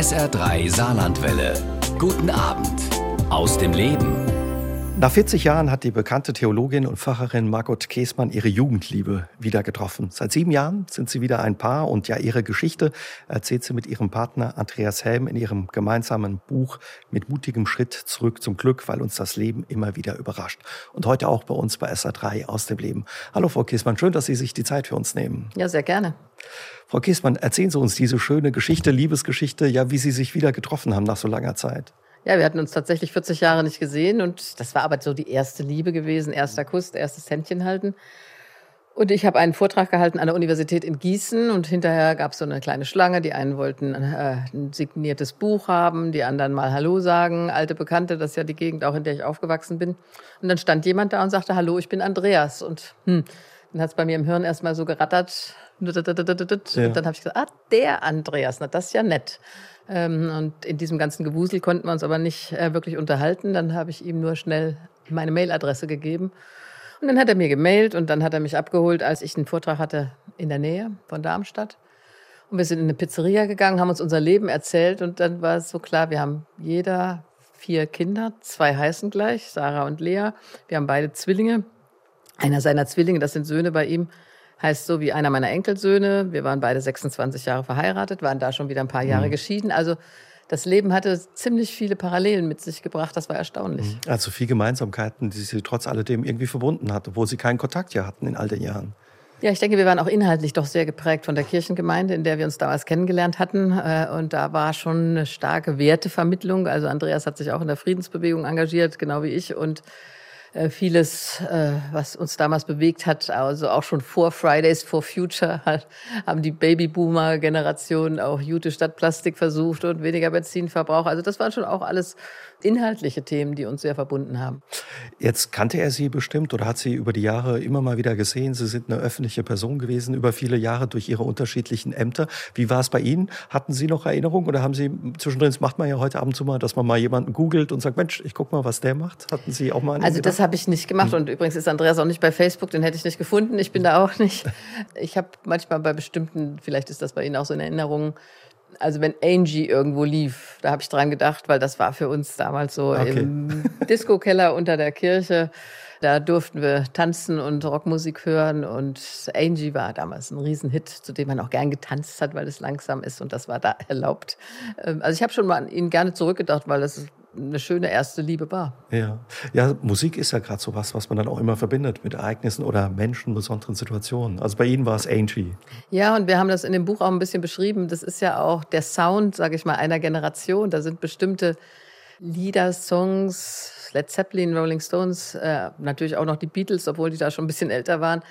SR3 Saarlandwelle. Guten Abend aus dem Leben. Nach 40 Jahren hat die bekannte Theologin und Pfarrerin Margot Käßmann ihre Jugendliebe wieder getroffen. Seit sieben Jahren sind sie wieder ein Paar und ja, ihre Geschichte erzählt sie mit ihrem Partner Andreas Helm in ihrem gemeinsamen Buch mit mutigem Schritt zurück zum Glück, weil uns das Leben immer wieder überrascht. Und heute auch bei uns bei SA3 aus dem Leben. Hallo Frau Käßmann, schön, dass Sie sich die Zeit für uns nehmen. Ja, sehr gerne. Frau Käßmann, erzählen Sie uns diese schöne Geschichte, Liebesgeschichte, ja, wie Sie sich wieder getroffen haben nach so langer Zeit. Ja, wir hatten uns tatsächlich 40 Jahre nicht gesehen und das war aber so die erste Liebe gewesen, erster Kuss, erstes Händchen halten. Und ich habe einen Vortrag gehalten an der Universität in Gießen und hinterher gab es so eine kleine Schlange. Die einen wollten äh, ein signiertes Buch haben, die anderen mal Hallo sagen, alte Bekannte, das ist ja die Gegend auch, in der ich aufgewachsen bin. Und dann stand jemand da und sagte, Hallo, ich bin Andreas. Und hm, dann hat es bei mir im Hirn erstmal so gerattert. Und dann habe ich gesagt, ah, der Andreas, na das ist ja nett. Ähm, und in diesem ganzen Gewusel konnten wir uns aber nicht äh, wirklich unterhalten. Dann habe ich ihm nur schnell meine Mailadresse gegeben. Und dann hat er mir gemailt und dann hat er mich abgeholt, als ich einen Vortrag hatte in der Nähe von Darmstadt. Und wir sind in eine Pizzeria gegangen, haben uns unser Leben erzählt und dann war es so klar, wir haben jeder vier Kinder, zwei heißen gleich, Sarah und Lea. Wir haben beide Zwillinge. Einer seiner Zwillinge, das sind Söhne bei ihm, heißt so wie einer meiner Enkelsöhne. Wir waren beide 26 Jahre verheiratet, waren da schon wieder ein paar Jahre mhm. geschieden. Also das Leben hatte ziemlich viele Parallelen mit sich gebracht. Das war erstaunlich. Mhm. Also viel Gemeinsamkeiten, die sie trotz alledem irgendwie verbunden hatte, obwohl sie keinen Kontakt ja hatten in all den Jahren. Ja, ich denke, wir waren auch inhaltlich doch sehr geprägt von der Kirchengemeinde, in der wir uns damals kennengelernt hatten. Äh, und da war schon eine starke Wertevermittlung. Also Andreas hat sich auch in der Friedensbewegung engagiert, genau wie ich. Und vieles, äh, was uns damals bewegt hat, also auch schon vor Fridays for Future haben die Babyboomer-Generation auch Jute statt Plastik versucht und weniger Benzinverbrauch. Also das waren schon auch alles inhaltliche Themen, die uns sehr verbunden haben. Jetzt kannte er Sie bestimmt oder hat Sie über die Jahre immer mal wieder gesehen. Sie sind eine öffentliche Person gewesen über viele Jahre durch Ihre unterschiedlichen Ämter. Wie war es bei Ihnen? Hatten Sie noch Erinnerungen oder haben Sie zwischendrin, das macht man ja heute Abend so mal, dass man mal jemanden googelt und sagt, Mensch, ich guck mal, was der macht. Hatten Sie auch mal einen Also gedacht? das habe ich nicht gemacht hm. und übrigens ist Andreas auch nicht bei Facebook, den hätte ich nicht gefunden. Ich bin da auch nicht. Ich habe manchmal bei bestimmten, vielleicht ist das bei Ihnen auch so in Erinnerung, also wenn Angie irgendwo lief, da habe ich dran gedacht, weil das war für uns damals so okay. im Disco-Keller unter der Kirche. Da durften wir tanzen und Rockmusik hören und Angie war damals ein Riesenhit, zu dem man auch gern getanzt hat, weil es langsam ist und das war da erlaubt. Ähm, also ich habe schon mal an ihn gerne zurückgedacht, weil das eine schöne erste Liebe war. Ja, ja Musik ist ja gerade so was, was man dann auch immer verbindet mit Ereignissen oder Menschen, besonderen Situationen. Also bei Ihnen war es Angie. Ja, und wir haben das in dem Buch auch ein bisschen beschrieben. Das ist ja auch der Sound, sage ich mal, einer Generation. Da sind bestimmte Lieder, Songs, Led Zeppelin, Rolling Stones, äh, natürlich auch noch die Beatles, obwohl die da schon ein bisschen älter waren.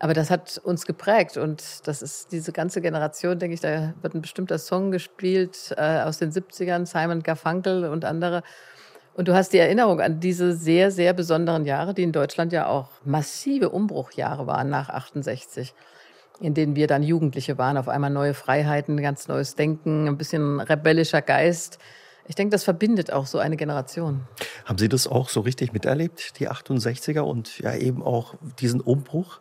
Aber das hat uns geprägt und das ist diese ganze Generation, denke ich, da wird ein bestimmter Song gespielt äh, aus den 70ern, Simon Garfunkel und andere. Und du hast die Erinnerung an diese sehr, sehr besonderen Jahre, die in Deutschland ja auch massive Umbruchjahre waren nach 68, in denen wir dann Jugendliche waren, auf einmal neue Freiheiten, ganz neues Denken, ein bisschen rebellischer Geist. Ich denke, das verbindet auch so eine Generation. Haben Sie das auch so richtig miterlebt, die 68er und ja eben auch diesen Umbruch?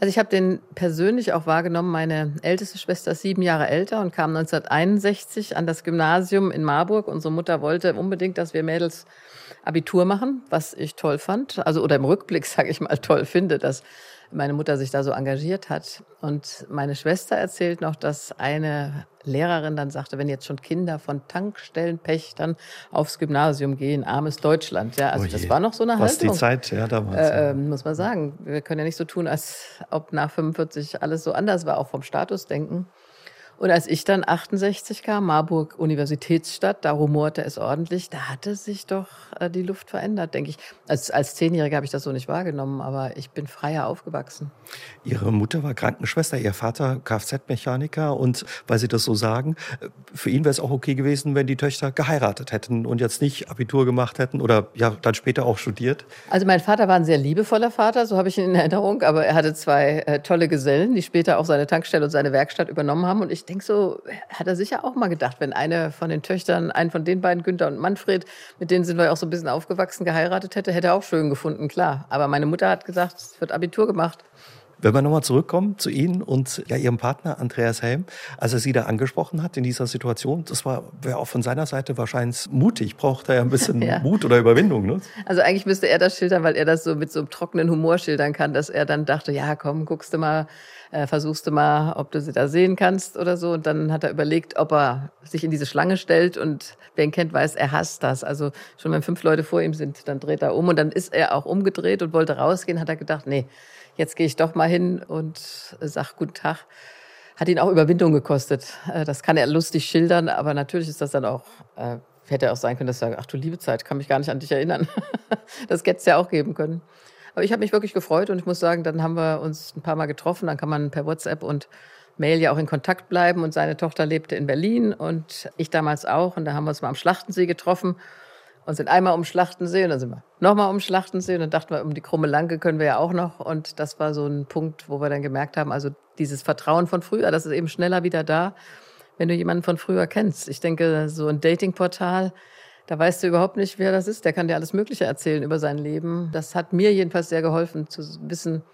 Also ich habe den persönlich auch wahrgenommen. Meine älteste Schwester ist sieben Jahre älter und kam 1961 an das Gymnasium in Marburg. Unsere Mutter wollte unbedingt, dass wir Mädels Abitur machen, was ich toll fand. Also oder im Rückblick sage ich mal toll finde, dass meine Mutter sich da so engagiert hat. Und meine Schwester erzählt noch, dass eine Lehrerin dann sagte, wenn jetzt schon Kinder von Tankstellenpächtern aufs Gymnasium gehen, armes Deutschland. Ja, also oh das war noch so eine Was Haltung. Was die Zeit, ja, damals. Äh, äh, muss man sagen. Wir können ja nicht so tun, als ob nach 45 alles so anders war, auch vom Statusdenken. Und als ich dann 68 kam, Marburg Universitätsstadt, da rumorte es ordentlich, da hatte sich doch äh, die Luft verändert, denke ich. Als, als Zehnjährige habe ich das so nicht wahrgenommen, aber ich bin freier aufgewachsen. Ihre Mutter war Krankenschwester, Ihr Vater Kfz-Mechaniker und weil Sie das so sagen, für ihn wäre es auch okay gewesen, wenn die Töchter geheiratet hätten und jetzt nicht Abitur gemacht hätten oder ja dann später auch studiert. Also mein Vater war ein sehr liebevoller Vater, so habe ich ihn in Erinnerung, aber er hatte zwei äh, tolle Gesellen, die später auch seine Tankstelle und seine Werkstatt übernommen haben und ich denke so, hat er sicher auch mal gedacht, wenn eine von den Töchtern, einen von den beiden, Günther und Manfred, mit denen sind wir auch so ein bisschen aufgewachsen, geheiratet hätte, hätte er auch schön gefunden, klar. Aber meine Mutter hat gesagt, es wird Abitur gemacht. Wenn wir nochmal zurückkommen zu Ihnen und ja, Ihrem Partner Andreas Helm, als er Sie da angesprochen hat in dieser Situation, das war wäre auch von seiner Seite wahrscheinlich mutig, braucht er ja ein bisschen ja. Mut oder Überwindung. Ne? Also eigentlich müsste er das schildern, weil er das so mit so einem trockenen Humor schildern kann, dass er dann dachte, ja komm, guckst du mal, äh, versuchst du mal, ob du sie da sehen kannst oder so. Und dann hat er überlegt, ob er sich in diese Schlange stellt und wer ihn kennt, weiß, er hasst das. Also schon wenn fünf Leute vor ihm sind, dann dreht er um und dann ist er auch umgedreht und wollte rausgehen, hat er gedacht, nee, jetzt gehe ich doch mal hin und sag guten Tag. Hat ihn auch Überwindung gekostet. Äh, das kann er lustig schildern, aber natürlich ist das dann auch, äh, hätte auch sein können, dass er sagt, ach du liebe Zeit, kann mich gar nicht an dich erinnern. das hätte es ja auch geben können. Aber ich habe mich wirklich gefreut und ich muss sagen, dann haben wir uns ein paar Mal getroffen. Dann kann man per WhatsApp und Mail ja auch in Kontakt bleiben. Und seine Tochter lebte in Berlin und ich damals auch. Und da haben wir uns mal am Schlachtensee getroffen und sind einmal um Schlachtensee und dann sind wir nochmal um Schlachtensee und dann dachten wir, um die krumme Lanke können wir ja auch noch. Und das war so ein Punkt, wo wir dann gemerkt haben, also dieses Vertrauen von früher, das ist eben schneller wieder da, wenn du jemanden von früher kennst. Ich denke, so ein Datingportal, da weißt du überhaupt nicht, wer das ist. Der kann dir alles Mögliche erzählen über sein Leben. Das hat mir jedenfalls sehr geholfen, zu wissen,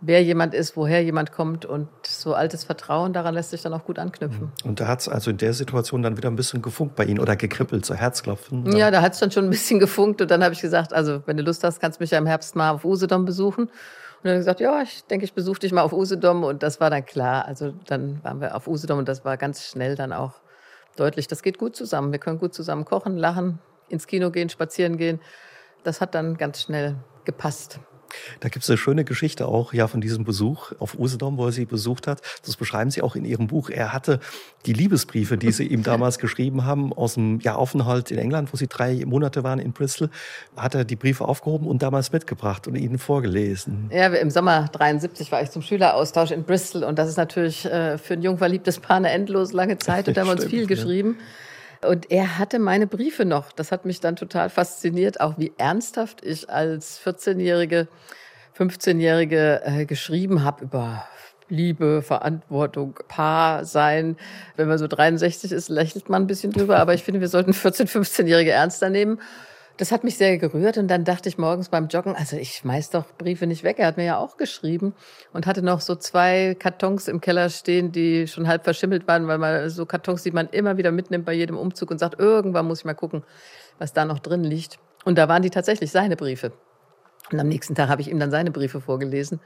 wer jemand ist, woher jemand kommt und so altes Vertrauen, daran lässt sich dann auch gut anknüpfen. Mhm. Und da hat es also in der Situation dann wieder ein bisschen gefunkt bei Ihnen oder gekribbelt, so Herzklopfen? Oder? Ja, da hat es dann schon ein bisschen gefunkt und dann habe ich gesagt, also wenn du Lust hast, kannst du mich ja im Herbst mal auf Usedom besuchen. Und dann habe ich gesagt, ja, ich denke, ich besuche dich mal auf Usedom und das war dann klar. Also dann waren wir auf Usedom und das war ganz schnell dann auch deutlich, das geht gut zusammen. Wir können gut zusammen kochen, lachen, ins Kino gehen, spazieren gehen. Das hat dann ganz schnell gepasst. Da gibt es eine schöne Geschichte auch ja von diesem Besuch auf Usedom, wo er sie besucht hat. Das beschreiben Sie auch in Ihrem Buch. Er hatte die Liebesbriefe, die Sie ihm damals geschrieben haben, aus dem ja, Aufenthalt in England, wo Sie drei Monate waren in Bristol, hat er die Briefe aufgehoben und damals mitgebracht und Ihnen vorgelesen. Ja, im Sommer 73 war ich zum Schüleraustausch in Bristol und das ist natürlich äh, für ein jung verliebtes Paar eine endlos lange Zeit und da haben wir uns viel geschrieben. Ja. Und er hatte meine Briefe noch. Das hat mich dann total fasziniert, auch wie ernsthaft ich als 14-Jährige, 15-Jährige äh, geschrieben habe über Liebe, Verantwortung, Paar sein. Wenn man so 63 ist, lächelt man ein bisschen drüber, aber ich finde, wir sollten 14-, 15-Jährige ernster nehmen. Das hat mich sehr gerührt und dann dachte ich morgens beim Joggen, also ich schmeiß doch Briefe nicht weg. Er hat mir ja auch geschrieben und hatte noch so zwei Kartons im Keller stehen, die schon halb verschimmelt waren, weil man so Kartons, die man immer wieder mitnimmt bei jedem Umzug und sagt, irgendwann muss ich mal gucken, was da noch drin liegt. Und da waren die tatsächlich seine Briefe. Und am nächsten Tag habe ich ihm dann seine Briefe vorgelesen.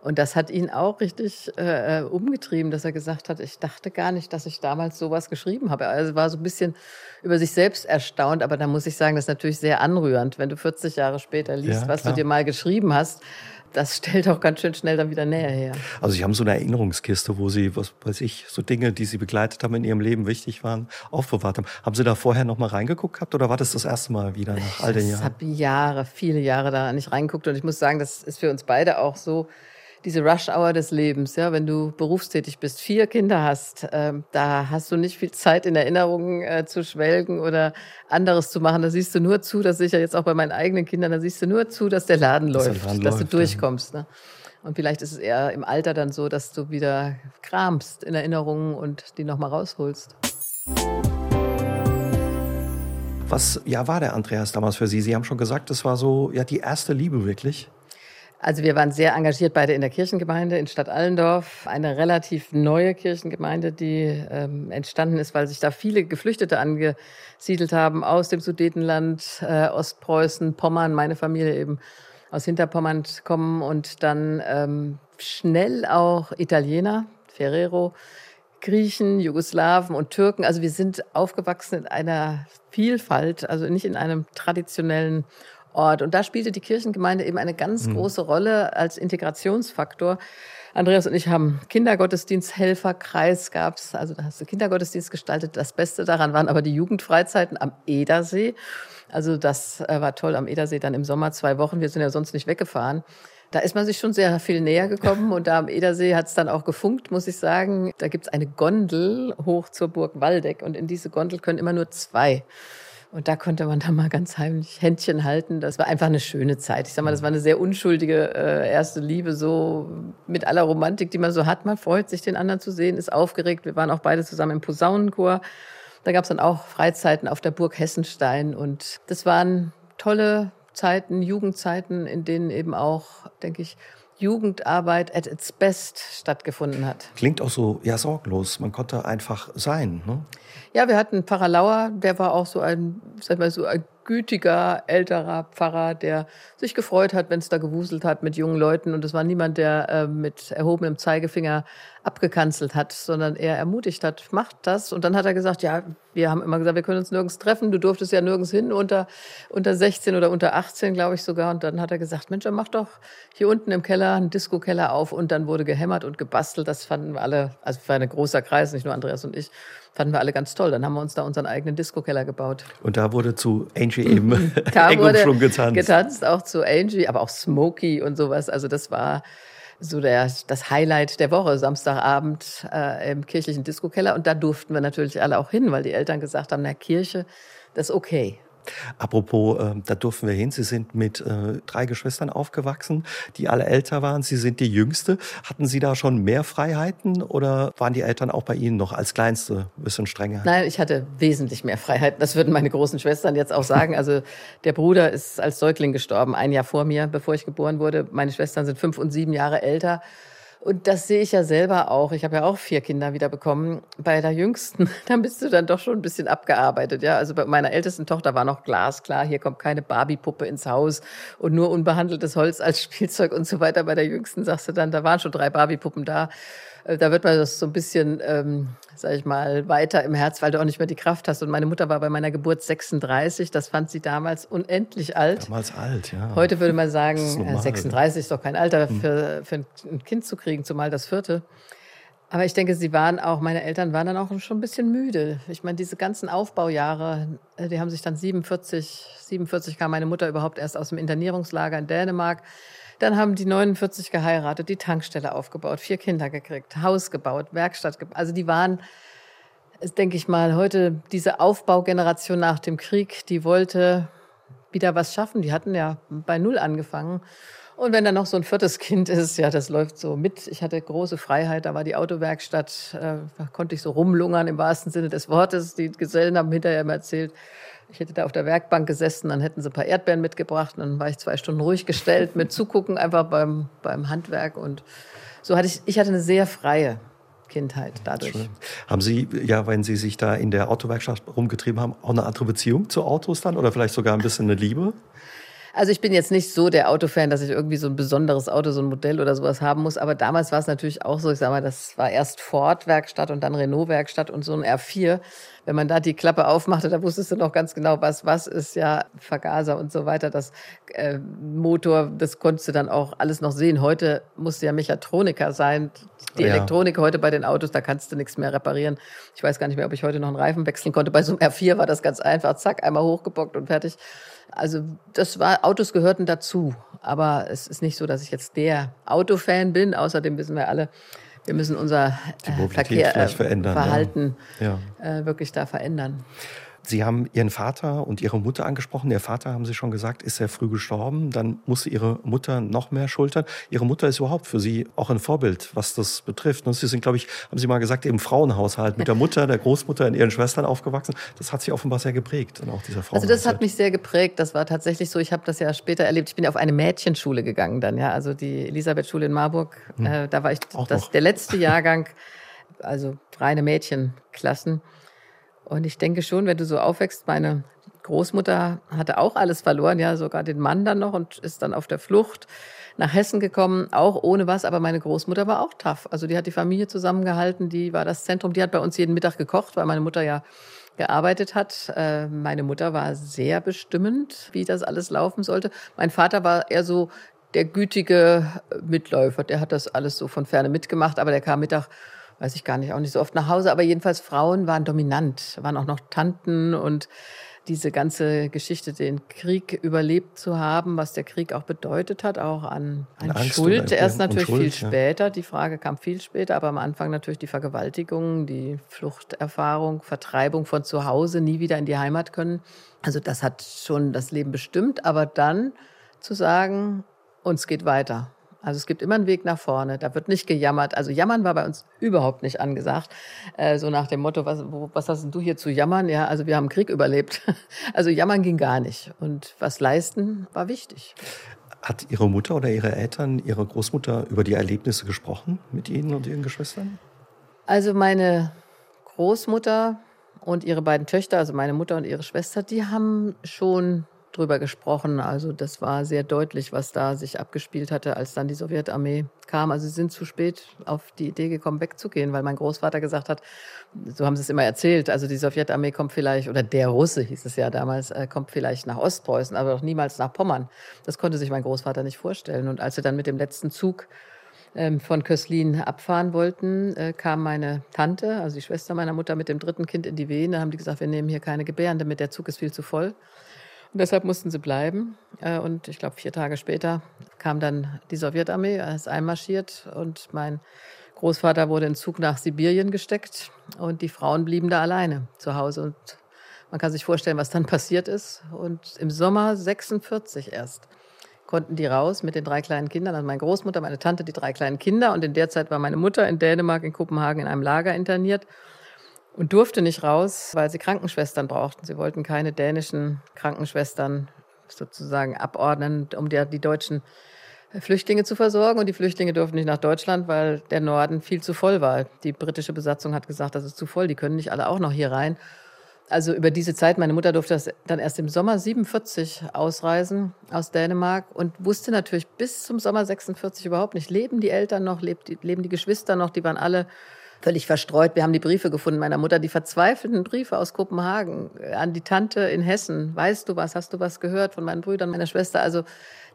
Und das hat ihn auch richtig äh, äh, umgetrieben, dass er gesagt hat, ich dachte gar nicht, dass ich damals sowas geschrieben habe. Also war so ein bisschen über sich selbst erstaunt, aber da muss ich sagen, das ist natürlich sehr anrührend, wenn du 40 Jahre später liest, ja, was du dir mal geschrieben hast. Das stellt auch ganz schön schnell dann wieder näher her. Also Sie haben so eine Erinnerungskiste, wo Sie, was weiß ich, so Dinge, die Sie begleitet haben in Ihrem Leben, wichtig waren, aufbewahrt haben. Haben Sie da vorher noch mal reingeguckt gehabt oder war das das erste Mal wieder nach all den Jahren? Ich habe Jahre, viele Jahre da nicht reingeguckt und ich muss sagen, das ist für uns beide auch so, diese Rush-Hour des Lebens, ja, wenn du berufstätig bist, vier Kinder hast, äh, da hast du nicht viel Zeit in Erinnerungen äh, zu schwelgen oder anderes zu machen. Da siehst du nur zu, dass ich ja jetzt auch bei meinen eigenen Kindern, da siehst du nur zu, dass der Laden dass läuft, der Laden dass läuft, du durchkommst. Ja. Ne? Und vielleicht ist es eher im Alter dann so, dass du wieder kramst in Erinnerungen und die nochmal rausholst. Was ja war der Andreas damals für Sie? Sie haben schon gesagt, das war so ja die erste Liebe wirklich. Also wir waren sehr engagiert beide in der Kirchengemeinde in Stadt Allendorf, eine relativ neue Kirchengemeinde, die ähm, entstanden ist, weil sich da viele Geflüchtete angesiedelt haben aus dem Sudetenland, äh, Ostpreußen, Pommern, meine Familie eben aus Hinterpommern kommen und dann ähm, schnell auch Italiener, Ferrero, Griechen, Jugoslawen und Türken. Also wir sind aufgewachsen in einer Vielfalt, also nicht in einem traditionellen Ort. Und da spielte die Kirchengemeinde eben eine ganz mhm. große Rolle als Integrationsfaktor. Andreas und ich haben Kindergottesdiensthelferkreis gab's, also da hast du Kindergottesdienst gestaltet. Das Beste daran waren aber die Jugendfreizeiten am Edersee. Also das äh, war toll am Edersee dann im Sommer zwei Wochen. Wir sind ja sonst nicht weggefahren. Da ist man sich schon sehr viel näher gekommen und da am Edersee hat es dann auch gefunkt, muss ich sagen. Da gibt's eine Gondel hoch zur Burg Waldeck und in diese Gondel können immer nur zwei und da konnte man dann mal ganz heimlich Händchen halten. Das war einfach eine schöne Zeit. Ich sag mal, das war eine sehr unschuldige äh, erste Liebe, so mit aller Romantik, die man so hat. Man freut sich, den anderen zu sehen, ist aufgeregt. Wir waren auch beide zusammen im Posaunenchor. Da gab es dann auch Freizeiten auf der Burg Hessenstein. Und das waren tolle Zeiten, Jugendzeiten, in denen eben auch, denke ich, Jugendarbeit at its best stattgefunden hat. Klingt auch so, ja, sorglos. Man konnte einfach sein. Ne? Ja, wir hatten Pfarrer Lauer, der war auch so ein, sag mal, so ein gütiger, älterer Pfarrer, der sich gefreut hat, wenn es da gewuselt hat mit jungen Leuten. Und es war niemand, der äh, mit erhobenem Zeigefinger abgekanzelt hat, sondern er ermutigt hat, macht das. Und dann hat er gesagt, ja, wir haben immer gesagt, wir können uns nirgends treffen. Du durftest ja nirgends hin unter, unter 16 oder unter 18, glaube ich sogar. Und dann hat er gesagt, Mensch, mach doch hier unten im Keller einen Disco-Keller auf. Und dann wurde gehämmert und gebastelt. Das fanden wir alle, also war ein großer Kreis, nicht nur Andreas und ich, fanden wir alle ganz toll. Dann haben wir uns da unseren eigenen Disco-Keller gebaut. Und da wurde zu Angie eben da wurde getanzt. getanzt, auch zu Angie, aber auch Smokey und sowas. Also das war so der, das Highlight der Woche, Samstagabend äh, im kirchlichen Disco-Keller. Und da durften wir natürlich alle auch hin, weil die Eltern gesagt haben, na Kirche, das ist okay. Apropos, äh, da durften wir hin. Sie sind mit äh, drei Geschwistern aufgewachsen, die alle älter waren. Sie sind die Jüngste. Hatten Sie da schon mehr Freiheiten oder waren die Eltern auch bei Ihnen noch als Kleinste ein bisschen strenger? Nein, ich hatte wesentlich mehr Freiheiten. Das würden meine großen Schwestern jetzt auch sagen. Also der Bruder ist als Säugling gestorben, ein Jahr vor mir, bevor ich geboren wurde. Meine Schwestern sind fünf und sieben Jahre älter. Und das sehe ich ja selber auch. Ich habe ja auch vier Kinder wieder bekommen. Bei der jüngsten, da bist du dann doch schon ein bisschen abgearbeitet. Ja, also bei meiner ältesten Tochter war noch glasklar, hier kommt keine Barbie-Puppe ins Haus und nur unbehandeltes Holz als Spielzeug und so weiter. Bei der jüngsten sagst du dann, da waren schon drei Barbie-Puppen da. Äh, da wird man das so ein bisschen, ähm, sag ich mal, weiter im Herz, weil du auch nicht mehr die Kraft hast. Und meine Mutter war bei meiner Geburt 36. Das fand sie damals unendlich alt. Damals alt, ja. Heute würde man sagen, normal, 36 ist doch kein Alter hm. für, für ein Kind zu kriegen, zumal das vierte. Aber ich denke, sie waren auch, meine Eltern waren dann auch schon ein bisschen müde. Ich meine, diese ganzen Aufbaujahre, äh, die haben sich dann 47, 47 kam meine Mutter überhaupt erst aus dem Internierungslager in Dänemark. Dann haben die 49 geheiratet, die Tankstelle aufgebaut, vier Kinder gekriegt, Haus gebaut, Werkstatt gebaut. Also die waren, denke ich mal, heute diese Aufbaugeneration nach dem Krieg, die wollte wieder was schaffen. Die hatten ja bei Null angefangen. Und wenn dann noch so ein viertes Kind ist, ja, das läuft so mit. Ich hatte große Freiheit, da war die Autowerkstatt, äh, da konnte ich so rumlungern im wahrsten Sinne des Wortes. Die Gesellen haben hinterher immer erzählt, ich hätte da auf der Werkbank gesessen, dann hätten sie ein paar Erdbeeren mitgebracht, dann war ich zwei Stunden ruhig gestellt mit Zugucken einfach beim, beim Handwerk und so hatte ich, ich hatte eine sehr freie Kindheit dadurch. Schön. Haben Sie, ja, wenn Sie sich da in der Autowerkstatt rumgetrieben haben, auch eine andere Beziehung zu Autos dann oder vielleicht sogar ein bisschen eine Liebe? Also ich bin jetzt nicht so der Autofan, dass ich irgendwie so ein besonderes Auto, so ein Modell oder sowas haben muss. Aber damals war es natürlich auch so, ich sag mal, das war erst Ford-Werkstatt und dann Renault-Werkstatt und so ein R4. Wenn man da die Klappe aufmachte, da wusstest du noch ganz genau, was was ist, ja, Vergaser und so weiter. Das äh, Motor, das konntest du dann auch alles noch sehen. Heute musst du ja Mechatroniker sein. Die ja. Elektronik heute bei den Autos, da kannst du nichts mehr reparieren. Ich weiß gar nicht mehr, ob ich heute noch einen Reifen wechseln konnte. Bei so einem R4 war das ganz einfach. Zack, einmal hochgebockt und fertig. Also das war, Autos gehörten dazu. Aber es ist nicht so, dass ich jetzt der Autofan bin. Außerdem wissen wir alle, wir müssen unser äh, Verkehr, äh, Verhalten ja. Ja. Äh, wirklich da verändern. Sie haben Ihren Vater und Ihre Mutter angesprochen. Ihr Vater, haben Sie schon gesagt, ist sehr früh gestorben. Dann musste Ihre Mutter noch mehr schultern. Ihre Mutter ist überhaupt für Sie auch ein Vorbild, was das betrifft. Und Sie sind, glaube ich, haben Sie mal gesagt, im Frauenhaushalt mit der Mutter, der Großmutter und Ihren Schwestern aufgewachsen. Das hat Sie offenbar sehr geprägt. Und auch dieser Also das hat mich sehr geprägt. Das war tatsächlich so. Ich habe das ja später erlebt. Ich bin ja auf eine Mädchenschule gegangen dann, ja. Also die Elisabeth-Schule in Marburg. Hm. Äh, da war ich das, der letzte Jahrgang, also reine Mädchenklassen. Und ich denke schon, wenn du so aufwächst, meine Großmutter hatte auch alles verloren, ja, sogar den Mann dann noch und ist dann auf der Flucht nach Hessen gekommen, auch ohne was, aber meine Großmutter war auch tough. Also die hat die Familie zusammengehalten, die war das Zentrum, die hat bei uns jeden Mittag gekocht, weil meine Mutter ja gearbeitet hat. Äh, meine Mutter war sehr bestimmend, wie das alles laufen sollte. Mein Vater war eher so der gütige Mitläufer, der hat das alles so von ferne mitgemacht, aber der kam Mittag weiß ich gar nicht, auch nicht so oft nach Hause, aber jedenfalls Frauen waren dominant, waren auch noch Tanten und diese ganze Geschichte, den Krieg überlebt zu haben, was der Krieg auch bedeutet hat, auch an, an Schuld. Erst natürlich Schuld, viel ja. später, die Frage kam viel später, aber am Anfang natürlich die Vergewaltigung, die Fluchterfahrung, Vertreibung von zu Hause, nie wieder in die Heimat können. Also das hat schon das Leben bestimmt, aber dann zu sagen, uns geht weiter. Also es gibt immer einen Weg nach vorne. Da wird nicht gejammert. Also jammern war bei uns überhaupt nicht angesagt. Äh, so nach dem Motto, was, wo, was hast denn du hier zu jammern? Ja, also wir haben Krieg überlebt. Also jammern ging gar nicht. Und was leisten war wichtig. Hat Ihre Mutter oder Ihre Eltern, Ihre Großmutter über die Erlebnisse gesprochen mit Ihnen und Ihren Geschwistern? Also meine Großmutter und ihre beiden Töchter, also meine Mutter und ihre Schwester, die haben schon drüber gesprochen. Also das war sehr deutlich, was da sich abgespielt hatte, als dann die Sowjetarmee kam. Also sie sind zu spät auf die Idee gekommen, wegzugehen, weil mein Großvater gesagt hat, so haben sie es immer erzählt, also die Sowjetarmee kommt vielleicht, oder der Russe hieß es ja damals, äh, kommt vielleicht nach Ostpreußen, aber doch niemals nach Pommern. Das konnte sich mein Großvater nicht vorstellen. Und als sie dann mit dem letzten Zug ähm, von Köslin abfahren wollten, äh, kam meine Tante, also die Schwester meiner Mutter, mit dem dritten Kind in die Wehen. Da haben die gesagt, wir nehmen hier keine Gebärende mit, der Zug ist viel zu voll. Und deshalb mussten sie bleiben. Äh, und ich glaube, vier Tage später kam dann die Sowjetarmee, ist einmarschiert und mein Großvater wurde in Zug nach Sibirien gesteckt und die Frauen blieben da alleine zu Hause. Und man kann sich vorstellen, was dann passiert ist. Und im Sommer 46 erst konnten die raus mit den drei kleinen Kindern, also meine Großmutter, meine Tante, die drei kleinen Kinder. Und in der Zeit war meine Mutter in Dänemark, in Kopenhagen, in einem Lager interniert und durfte nicht raus, weil sie Krankenschwestern brauchten. Sie wollten keine dänischen Krankenschwestern sozusagen abordnen, um die, die deutschen Flüchtlinge zu versorgen. Und die Flüchtlinge durften nicht nach Deutschland, weil der Norden viel zu voll war. Die britische Besatzung hat gesagt, das ist zu voll, die können nicht alle auch noch hier rein. Also über diese Zeit, meine Mutter durfte das dann erst im Sommer 47 ausreisen aus Dänemark und wusste natürlich bis zum Sommer 46 überhaupt nicht, leben die Eltern noch, leben die Geschwister noch, die waren alle völlig verstreut. Wir haben die Briefe gefunden meiner Mutter, die verzweifelten Briefe aus Kopenhagen äh, an die Tante in Hessen. Weißt du was? Hast du was gehört von meinen Brüdern, meiner Schwester? Also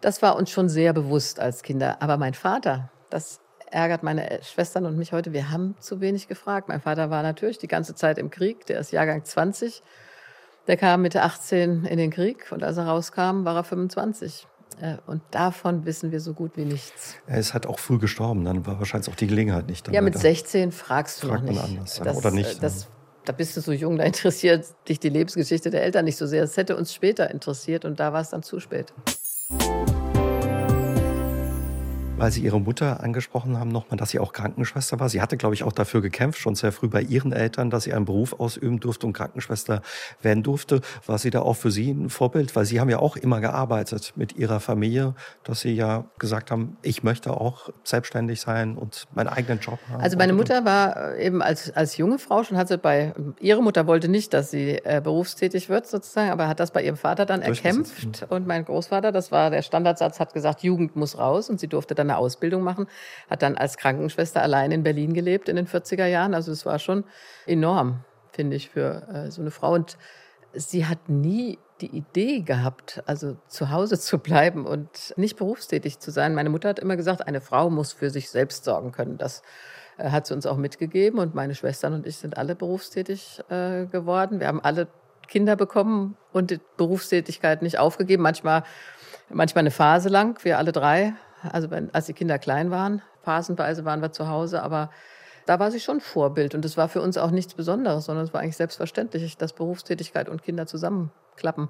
das war uns schon sehr bewusst als Kinder. Aber mein Vater, das ärgert meine Schwestern und mich heute. Wir haben zu wenig gefragt. Mein Vater war natürlich die ganze Zeit im Krieg. Der ist Jahrgang 20. Der kam Mitte 18 in den Krieg und als er rauskam, war er 25. Äh, und davon wissen wir so gut wie nichts. Er ist halt auch früh gestorben, dann war wahrscheinlich auch die Gelegenheit nicht. Ja, mit 16 fragst du fragt noch nicht. man anders, das, oder nicht. Das, ne? da bist du so jung, da interessiert dich die Lebensgeschichte der Eltern nicht so sehr. Es hätte uns später interessiert und da war es dann zu spät weil Sie Ihre Mutter angesprochen haben, nochmal, dass sie auch Krankenschwester war. Sie hatte, glaube ich, auch dafür gekämpft, schon sehr früh bei ihren Eltern, dass sie einen Beruf ausüben durfte und Krankenschwester werden durfte. War sie da auch für Sie ein Vorbild? Weil Sie haben ja auch immer gearbeitet mit Ihrer Familie, dass Sie ja gesagt haben, ich möchte auch selbstständig sein und meinen eigenen Job haben. Also meine Mutter war eben als, als junge Frau schon, hat sie bei, ihre Mutter wollte nicht, dass sie äh, berufstätig wird sozusagen, aber hat das bei ihrem Vater dann erkämpft. Und mein Großvater, das war der Standardsatz, hat gesagt, Jugend muss raus und sie durfte dann eine Ausbildung machen, hat dann als Krankenschwester allein in Berlin gelebt in den 40er Jahren. Also es war schon enorm, finde ich, für äh, so eine Frau. Und sie hat nie die Idee gehabt, also zu Hause zu bleiben und nicht berufstätig zu sein. Meine Mutter hat immer gesagt, eine Frau muss für sich selbst sorgen können. Das äh, hat sie uns auch mitgegeben und meine Schwestern und ich sind alle berufstätig äh, geworden. Wir haben alle Kinder bekommen und die Berufstätigkeit nicht aufgegeben. Manchmal, manchmal eine Phase lang, wir alle drei also wenn, als die Kinder klein waren, phasenweise waren wir zu Hause, aber da war sie schon Vorbild. Und es war für uns auch nichts Besonderes, sondern es war eigentlich selbstverständlich, dass Berufstätigkeit und Kinder zusammenklappen.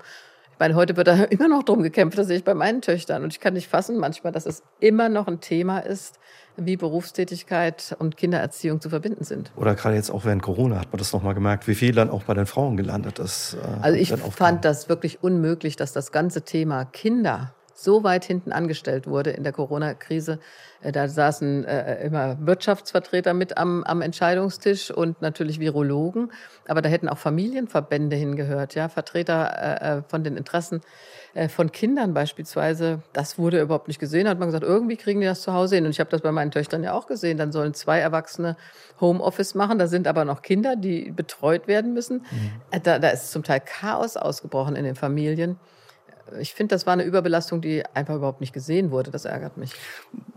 Ich meine, heute wird da immer noch drum gekämpft, das sehe ich bei meinen Töchtern. Und ich kann nicht fassen manchmal, dass es immer noch ein Thema ist, wie Berufstätigkeit und Kindererziehung zu verbinden sind. Oder gerade jetzt auch während Corona hat man das nochmal gemerkt, wie viel dann auch bei den Frauen gelandet ist. Äh, also ich fand das wirklich unmöglich, dass das ganze Thema Kinder so weit hinten angestellt wurde in der Corona-Krise. Äh, da saßen äh, immer Wirtschaftsvertreter mit am, am Entscheidungstisch und natürlich Virologen. Aber da hätten auch Familienverbände hingehört, ja, Vertreter äh, äh von den Interessen äh, von Kindern beispielsweise. Das wurde überhaupt nicht gesehen. Da hat man gesagt, irgendwie kriegen die das zu Hause hin. Und ich habe das bei meinen Töchtern ja auch gesehen. Dann sollen zwei Erwachsene Homeoffice machen. Da sind aber noch Kinder, die betreut werden müssen. Mhm. Äh, da, da ist zum Teil Chaos ausgebrochen in den Familien ich finde, das war eine Überbelastung, die einfach überhaupt nicht gesehen wurde. Das ärgert mich.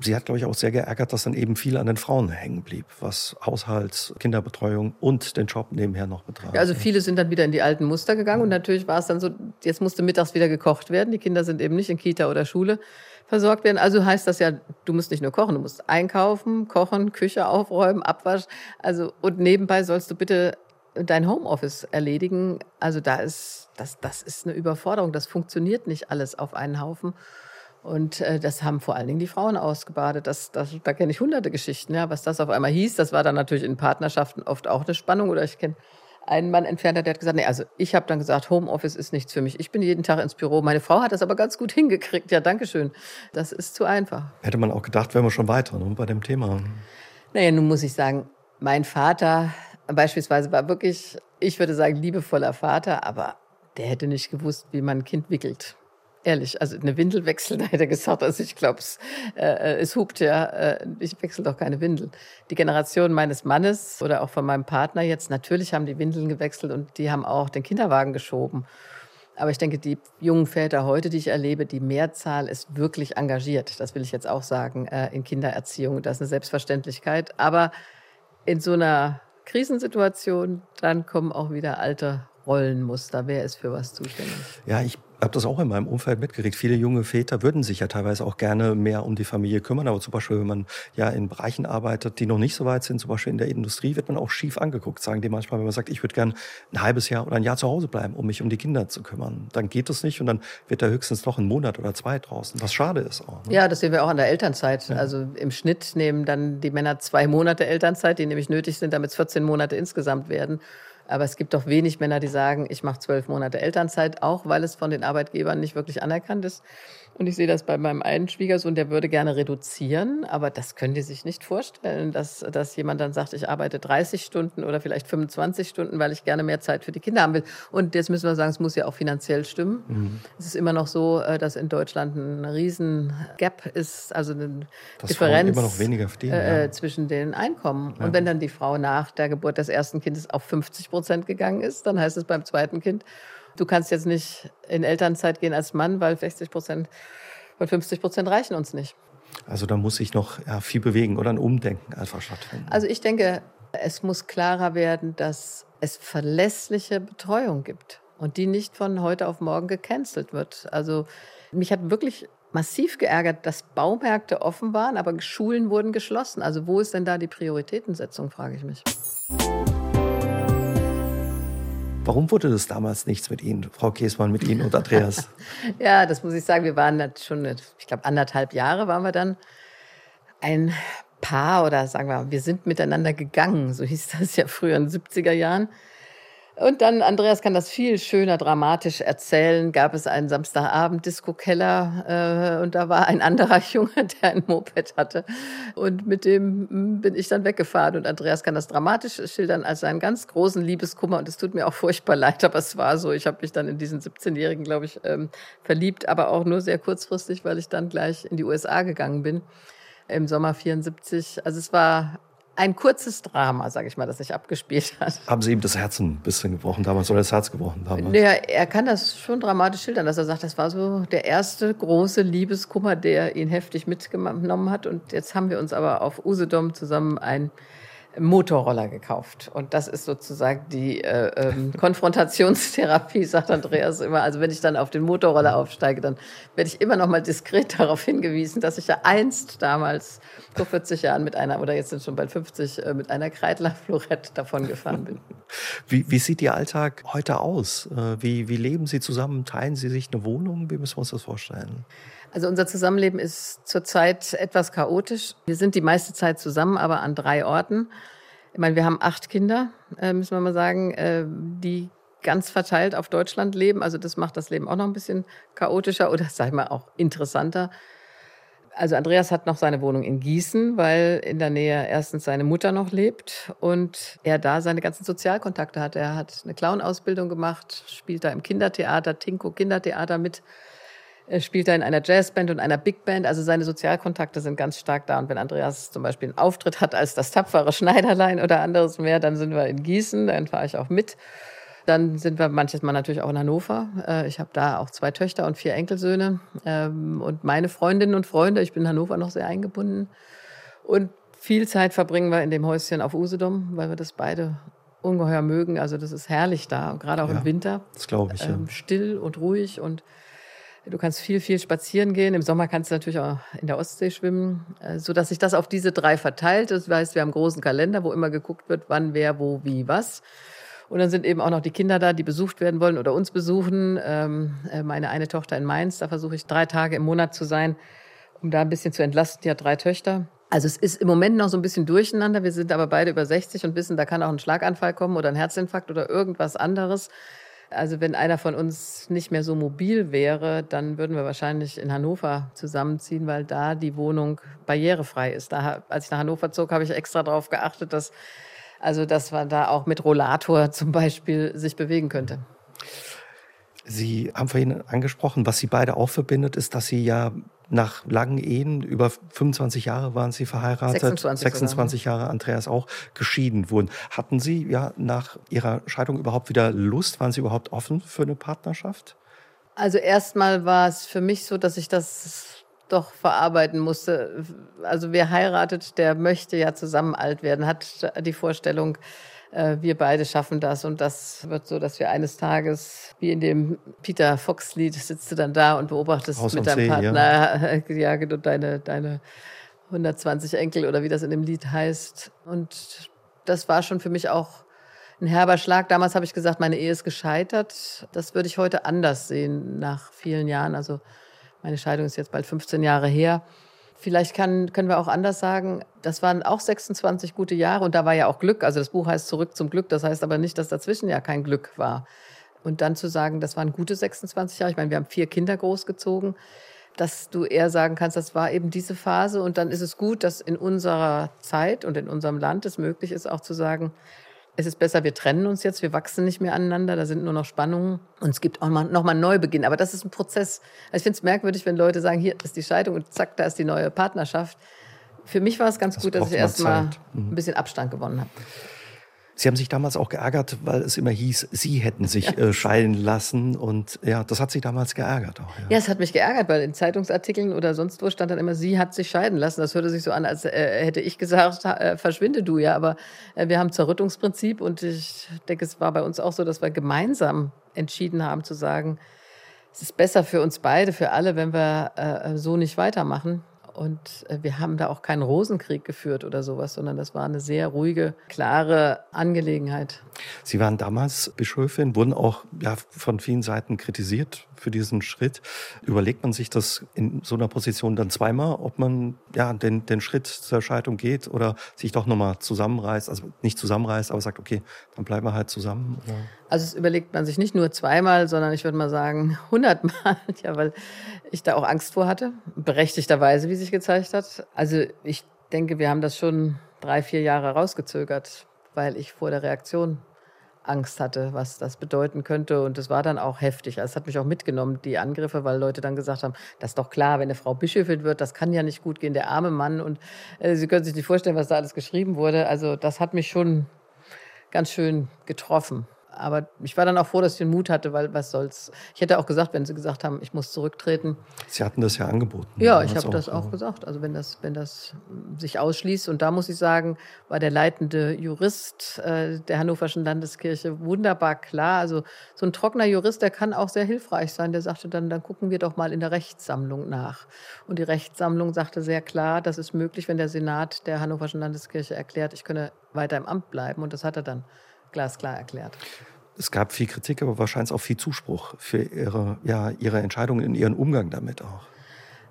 Sie hat, glaube ich, auch sehr geärgert, dass dann eben viel an den Frauen hängen blieb, was Haushalt, Kinderbetreuung und den Job nebenher noch betraf. Ja, also viele sind dann wieder in die alten Muster gegangen und natürlich war es dann so, jetzt musste mittags wieder gekocht werden. Die Kinder sind eben nicht in Kita oder Schule versorgt werden. Also heißt das ja, du musst nicht nur kochen, du musst einkaufen, kochen, Küche aufräumen, Abwasch. Also und nebenbei sollst du bitte dein Homeoffice erledigen. Also da ist, das, das ist eine Überforderung. Das funktioniert nicht alles auf einen Haufen. Und äh, das haben vor allen Dingen die Frauen ausgebadet. Das, das, da kenne ich hunderte Geschichten, ja, was das auf einmal hieß. Das war dann natürlich in Partnerschaften oft auch eine Spannung. Oder ich kenne einen Mann entfernt der hat gesagt, nee, also ich habe dann gesagt, Homeoffice ist nichts für mich. Ich bin jeden Tag ins Büro. Meine Frau hat das aber ganz gut hingekriegt. Ja, danke schön. Das ist zu einfach. Hätte man auch gedacht, wären wir schon weiter ne, bei dem Thema. Naja, nun muss ich sagen, mein Vater beispielsweise war wirklich, ich würde sagen, liebevoller Vater, aber der hätte nicht gewusst, wie man ein Kind wickelt. Ehrlich, also eine Windel wechseln, da hätte er gesagt, also ich glaube, es, äh, es hupt ja, äh, ich wechsle doch keine Windeln. Die Generation meines Mannes oder auch von meinem Partner jetzt, natürlich haben die Windeln gewechselt und die haben auch den Kinderwagen geschoben. Aber ich denke, die jungen Väter heute, die ich erlebe, die Mehrzahl ist wirklich engagiert. Das will ich jetzt auch sagen, äh, in Kindererziehung. Das ist eine Selbstverständlichkeit. Aber in so einer Krisensituation, dann kommen auch wieder alte Rollenmuster. Wer ist für was zuständig? Ja, ich habe das auch in meinem Umfeld mitgekriegt. Viele junge Väter würden sich ja teilweise auch gerne mehr um die Familie kümmern. Aber zum Beispiel, wenn man ja in Bereichen arbeitet, die noch nicht so weit sind, zum Beispiel in der Industrie, wird man auch schief angeguckt. Sagen die manchmal, wenn man sagt, ich würde gern ein halbes Jahr oder ein Jahr zu Hause bleiben, um mich um die Kinder zu kümmern. Dann geht das nicht und dann wird da höchstens noch ein Monat oder zwei draußen. Was schade ist auch. Ne? Ja, das sehen wir auch an der Elternzeit. Ja. Also im Schnitt nehmen dann die Männer zwei Monate Elternzeit, die nämlich nötig sind, damit es 14 Monate insgesamt werden. Aber es gibt doch wenig Männer, die sagen, ich mache zwölf Monate Elternzeit, auch weil es von den Arbeitgebern nicht wirklich anerkannt ist. Und ich sehe das bei meinem einen Schwiegersohn, der würde gerne reduzieren, aber das können die sich nicht vorstellen, dass, dass jemand dann sagt, ich arbeite 30 Stunden oder vielleicht 25 Stunden, weil ich gerne mehr Zeit für die Kinder haben will. Und jetzt müssen wir sagen, es muss ja auch finanziell stimmen. Mhm. Es ist immer noch so, äh, dass in Deutschland ein riesen Gap ist, also eine das Differenz immer noch weniger verdienen, äh, ja. zwischen den Einkommen. Ja. Und wenn dann die Frau nach der Geburt des ersten Kindes auf 50 Prozent gegangen ist, dann heißt es beim zweiten Kind, Du kannst jetzt nicht in Elternzeit gehen als Mann, weil 60 Prozent und 50 Prozent reichen uns nicht. Also da muss sich noch ja, viel bewegen oder ein Umdenken einfach stattfinden. Also ich denke, es muss klarer werden, dass es verlässliche Betreuung gibt und die nicht von heute auf morgen gecancelt wird. Also mich hat wirklich massiv geärgert, dass Baumärkte offen waren, aber Schulen wurden geschlossen. Also wo ist denn da die Prioritätensetzung, frage ich mich. Warum wurde das damals nichts mit Ihnen, Frau Käsmann, mit Ihnen und Andreas? ja, das muss ich sagen. Wir waren schon, ich glaube, anderthalb Jahre waren wir dann ein Paar oder sagen wir, wir sind miteinander gegangen. So hieß das ja früher in den 70er Jahren. Und dann, Andreas kann das viel schöner dramatisch erzählen, gab es einen Samstagabend Disco-Keller äh, und da war ein anderer Junge, der ein Moped hatte. Und mit dem hm, bin ich dann weggefahren. Und Andreas kann das dramatisch schildern als einen ganz großen Liebeskummer. Und es tut mir auch furchtbar leid, aber es war so. Ich habe mich dann in diesen 17-Jährigen, glaube ich, ähm, verliebt, aber auch nur sehr kurzfristig, weil ich dann gleich in die USA gegangen bin im Sommer 74. Also es war ein kurzes Drama, sage ich mal, das sich abgespielt hat. Haben Sie ihm das Herz ein bisschen gebrochen damals oder das Herz gebrochen damals? Naja, er kann das schon dramatisch schildern, dass er sagt, das war so der erste große Liebeskummer, der ihn heftig mitgenommen hat. Und jetzt haben wir uns aber auf Usedom zusammen ein Motorroller gekauft. Und das ist sozusagen die äh, ähm, Konfrontationstherapie, sagt Andreas immer. Also wenn ich dann auf den Motorroller aufsteige, dann werde ich immer noch mal diskret darauf hingewiesen, dass ich ja einst damals vor 40 Jahren mit einer, oder jetzt sind schon bald 50, äh, mit einer Kreidler Florette davon gefahren bin. Wie, wie sieht Ihr Alltag heute aus? Äh, wie, wie leben Sie zusammen? Teilen Sie sich eine Wohnung? Wie müssen wir uns das vorstellen? Also unser Zusammenleben ist zurzeit etwas chaotisch. Wir sind die meiste Zeit zusammen, aber an drei Orten. Ich meine, wir haben acht Kinder, äh, müssen wir mal sagen, äh, die ganz verteilt auf Deutschland leben. Also das macht das Leben auch noch ein bisschen chaotischer oder sag ich mal auch interessanter. Also Andreas hat noch seine Wohnung in Gießen, weil in der Nähe erstens seine Mutter noch lebt und er da seine ganzen Sozialkontakte hat. Er hat eine Clown-Ausbildung gemacht, spielt da im Kindertheater, Tinko Kindertheater mit er spielt da in einer Jazzband und einer Big Band. Also seine Sozialkontakte sind ganz stark da. Und wenn Andreas zum Beispiel einen Auftritt hat als das tapfere Schneiderlein oder anderes mehr, dann sind wir in Gießen, dann fahre ich auch mit. Dann sind wir manches Mal natürlich auch in Hannover. Äh, ich habe da auch zwei Töchter und vier Enkelsöhne. Ähm, und meine Freundinnen und Freunde, ich bin in Hannover noch sehr eingebunden. Und viel Zeit verbringen wir in dem Häuschen auf Usedom, weil wir das beide ungeheuer mögen. Also das ist herrlich da, gerade auch ja, im Winter. Das glaube ich. Ja. Ähm, still und ruhig und Du kannst viel, viel spazieren gehen. Im Sommer kannst du natürlich auch in der Ostsee schwimmen, äh, so dass sich das auf diese drei verteilt. Das heißt, wir haben einen großen Kalender, wo immer geguckt wird, wann, wer, wo, wie, was. Und dann sind eben auch noch die Kinder da, die besucht werden wollen oder uns besuchen. Ähm, äh, meine eine Tochter in Mainz, da versuche ich drei Tage im Monat zu sein, um da ein bisschen zu entlasten. Die hat drei Töchter. Also es ist im Moment noch so ein bisschen durcheinander. Wir sind aber beide über 60 und wissen, da kann auch ein Schlaganfall kommen oder ein Herzinfarkt oder irgendwas anderes. Also wenn einer von uns nicht mehr so mobil wäre, dann würden wir wahrscheinlich in Hannover zusammenziehen, weil da die Wohnung barrierefrei ist. Da, als ich nach Hannover zog, habe ich extra darauf geachtet, dass, also, dass man da auch mit Rollator zum Beispiel sich bewegen könnte. Sie haben vorhin angesprochen, was Sie beide auch verbindet, ist, dass Sie ja nach langen Ehen, über 25 Jahre waren Sie verheiratet, 26, 26 Jahre Andreas auch, geschieden wurden. Hatten Sie ja nach Ihrer Scheidung überhaupt wieder Lust? Waren Sie überhaupt offen für eine Partnerschaft? Also erstmal war es für mich so, dass ich das doch verarbeiten musste. Also wer heiratet, der möchte ja zusammen alt werden, hat die Vorstellung, wir beide schaffen das und das wird so, dass wir eines Tages, wie in dem Peter Fox-Lied, sitzt du dann da und beobachtest Haus mit deinem See, Partner ja. ja, genau, deine, deine 120 Enkel oder wie das in dem Lied heißt. Und das war schon für mich auch ein herber Schlag. Damals habe ich gesagt, meine Ehe ist gescheitert. Das würde ich heute anders sehen nach vielen Jahren. Also meine Scheidung ist jetzt bald 15 Jahre her. Vielleicht kann, können wir auch anders sagen, das waren auch 26 gute Jahre und da war ja auch Glück. Also das Buch heißt Zurück zum Glück. Das heißt aber nicht, dass dazwischen ja kein Glück war. Und dann zu sagen, das waren gute 26 Jahre. Ich meine, wir haben vier Kinder großgezogen, dass du eher sagen kannst, das war eben diese Phase. Und dann ist es gut, dass in unserer Zeit und in unserem Land es möglich ist, auch zu sagen, es ist besser, wir trennen uns jetzt, wir wachsen nicht mehr aneinander, da sind nur noch Spannungen und es gibt auch mal, noch mal einen Neubeginn. Aber das ist ein Prozess. Also ich finde es merkwürdig, wenn Leute sagen, hier ist die Scheidung und zack, da ist die neue Partnerschaft. Für mich war es ganz Das gut, dass ich mal erst mal Zeit. Mhm. ein bisschen Abstand gewonnen habe. Sie haben sich damals auch geärgert, weil es immer hieß, Sie hätten sich äh, scheiden lassen. Und ja, das hat Sie damals geärgert auch. Ja, es hat mich geärgert, weil in Zeitungsartikeln oder sonst wo stand dann immer, sie hat sich scheiden lassen. Das hörte sich so an, als äh, hätte ich gesagt, äh, verschwinde du ja. Aber äh, wir haben Zerrüttungsprinzip und ich denke, es war bei uns auch so, dass wir gemeinsam entschieden haben zu sagen, es ist besser für uns beide, für alle, wenn wir äh, so nicht weitermachen. Und äh, wir haben da auch keinen Rosenkrieg geführt oder sowas, sondern das war eine sehr ruhige, klare Angelegenheit. Sie waren damals Bischöfin, wurden auch ja, von vielen Seiten kritisiert für diesen Schritt. Überlegt man sich das in so einer Position dann zweimal, ob man ja den, den Schritt zur Scheidung geht oder sich doch nochmal zusammenreißt, also nicht zusammenreißt, aber sagt, okay, dann bleiben wir halt zusammen? Oder? Also es überlegt man sich nicht nur zweimal, sondern ich würde mal sagen hundertmal, ja, weil ich da auch Angst vor hatte, berechtigterweise, wie sich gezeigt hat. Also ich denke, wir haben das schon drei, vier Jahre rausgezögert, weil ich vor der Reaktion Angst hatte, was das bedeuten könnte. Und es war dann auch heftig. Also es hat mich auch mitgenommen, die Angriffe, weil Leute dann gesagt haben, das ist doch klar, wenn eine Frau Bischöfin wird, das kann ja nicht gut gehen, der arme Mann. Und äh, Sie können sich nicht vorstellen, was da alles geschrieben wurde. Also das hat mich schon ganz schön getroffen. Aber ich war dann auch froh, dass ich den Mut hatte, weil was soll's. Ich hätte auch gesagt, wenn sie gesagt haben, ich muss zurücktreten. Sie hatten das ja angeboten. Ja, ich habe das auch gesagt. Also wenn das, wenn das sich ausschließt. Und da muss ich sagen, war der leitende Jurist äh, der Hannoverschen Landeskirche wunderbar klar. Also so ein trockener Jurist, der kann auch sehr hilfreich sein. Der sagte dann, dann gucken wir doch mal in der Rechtssammlung nach. Und die Rechtssammlung sagte sehr klar, das ist möglich, wenn der Senat der Hannoverschen Landeskirche erklärt, ich könne weiter im Amt bleiben. Und das hat er dann glasklar erklärt. Es gab viel Kritik, aber wahrscheinlich auch viel Zuspruch für Ihre, ja, Ihre Entscheidung in Ihren Umgang damit auch.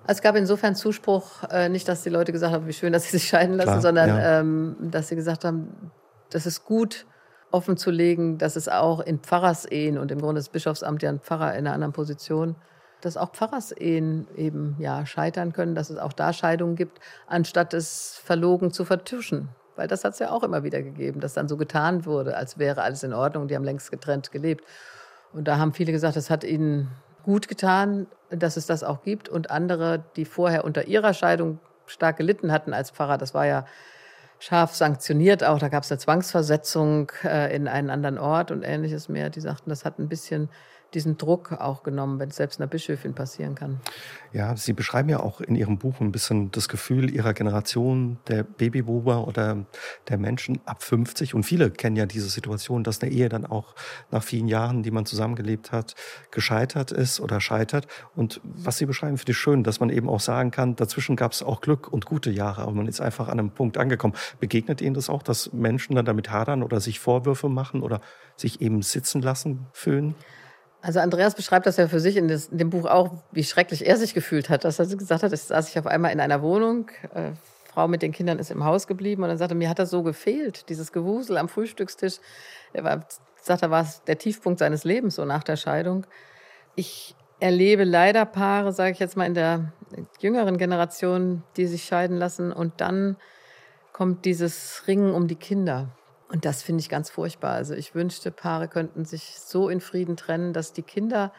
Es gab insofern Zuspruch, äh, nicht, dass die Leute gesagt haben, wie schön, dass sie sich scheiden lassen, Klar, sondern ja. ähm, dass sie gesagt haben, das ist gut offen zu legen, dass es auch in Pfarrersehen und im Grunde ist Bischofsamt ja ein Pfarrer in einer anderen Position, dass auch Pfarrersehen eben ja scheitern können, dass es auch da Scheidungen gibt, anstatt es verlogen zu vertuschen. Weil das hat es ja auch immer wieder gegeben, dass dann so getan wurde, als wäre alles in Ordnung, die haben längst getrennt gelebt. Und da haben viele gesagt, das hat ihnen gut getan, dass es das auch gibt. Und andere, die vorher unter ihrer Scheidung stark gelitten hatten als Pfarrer, das war ja scharf sanktioniert auch, da gab es eine Zwangsversetzung äh, in einen anderen Ort und ähnliches mehr. Die sagten, das hat ein bisschen diesen Druck auch genommen, wenn es selbst einer Bischöfin passieren kann. Ja, Sie beschreiben ja auch in Ihrem Buch ein bisschen das Gefühl Ihrer Generation, der Babyboomer oder der Menschen ab 50. Und viele kennen ja diese Situation, dass eine Ehe dann auch nach vielen Jahren, die man zusammengelebt hat, gescheitert ist oder scheitert. Und was Sie beschreiben, finde ich schön, dass man eben auch sagen kann, dazwischen gab es auch Glück und gute Jahre, aber man ist einfach an einem Punkt angekommen. Begegnet Ihnen das auch, dass Menschen dann damit hadern oder sich Vorwürfe machen oder sich eben sitzen lassen fühlen? Also Andreas beschreibt das ja für sich in, das, in dem Buch auch, wie schrecklich er sich gefühlt hat. Dass er gesagt hat, es saß ich auf einmal in einer Wohnung, äh, Frau mit den Kindern ist im Haus geblieben und dann sagte, mir hat das so gefehlt, dieses Gewusel am Frühstückstisch. Er war, sagt er, war es der Tiefpunkt seines Lebens, so nach der Scheidung. Ich erlebe leider Paare, sage ich jetzt mal, in der jüngeren Generation, die sich scheiden lassen und dann kommt dieses Ringen um die Kinder. Und das finde ich ganz furchtbar. Also ich wünschte, Paare könnten sich so in Frieden trennen, dass die Kinder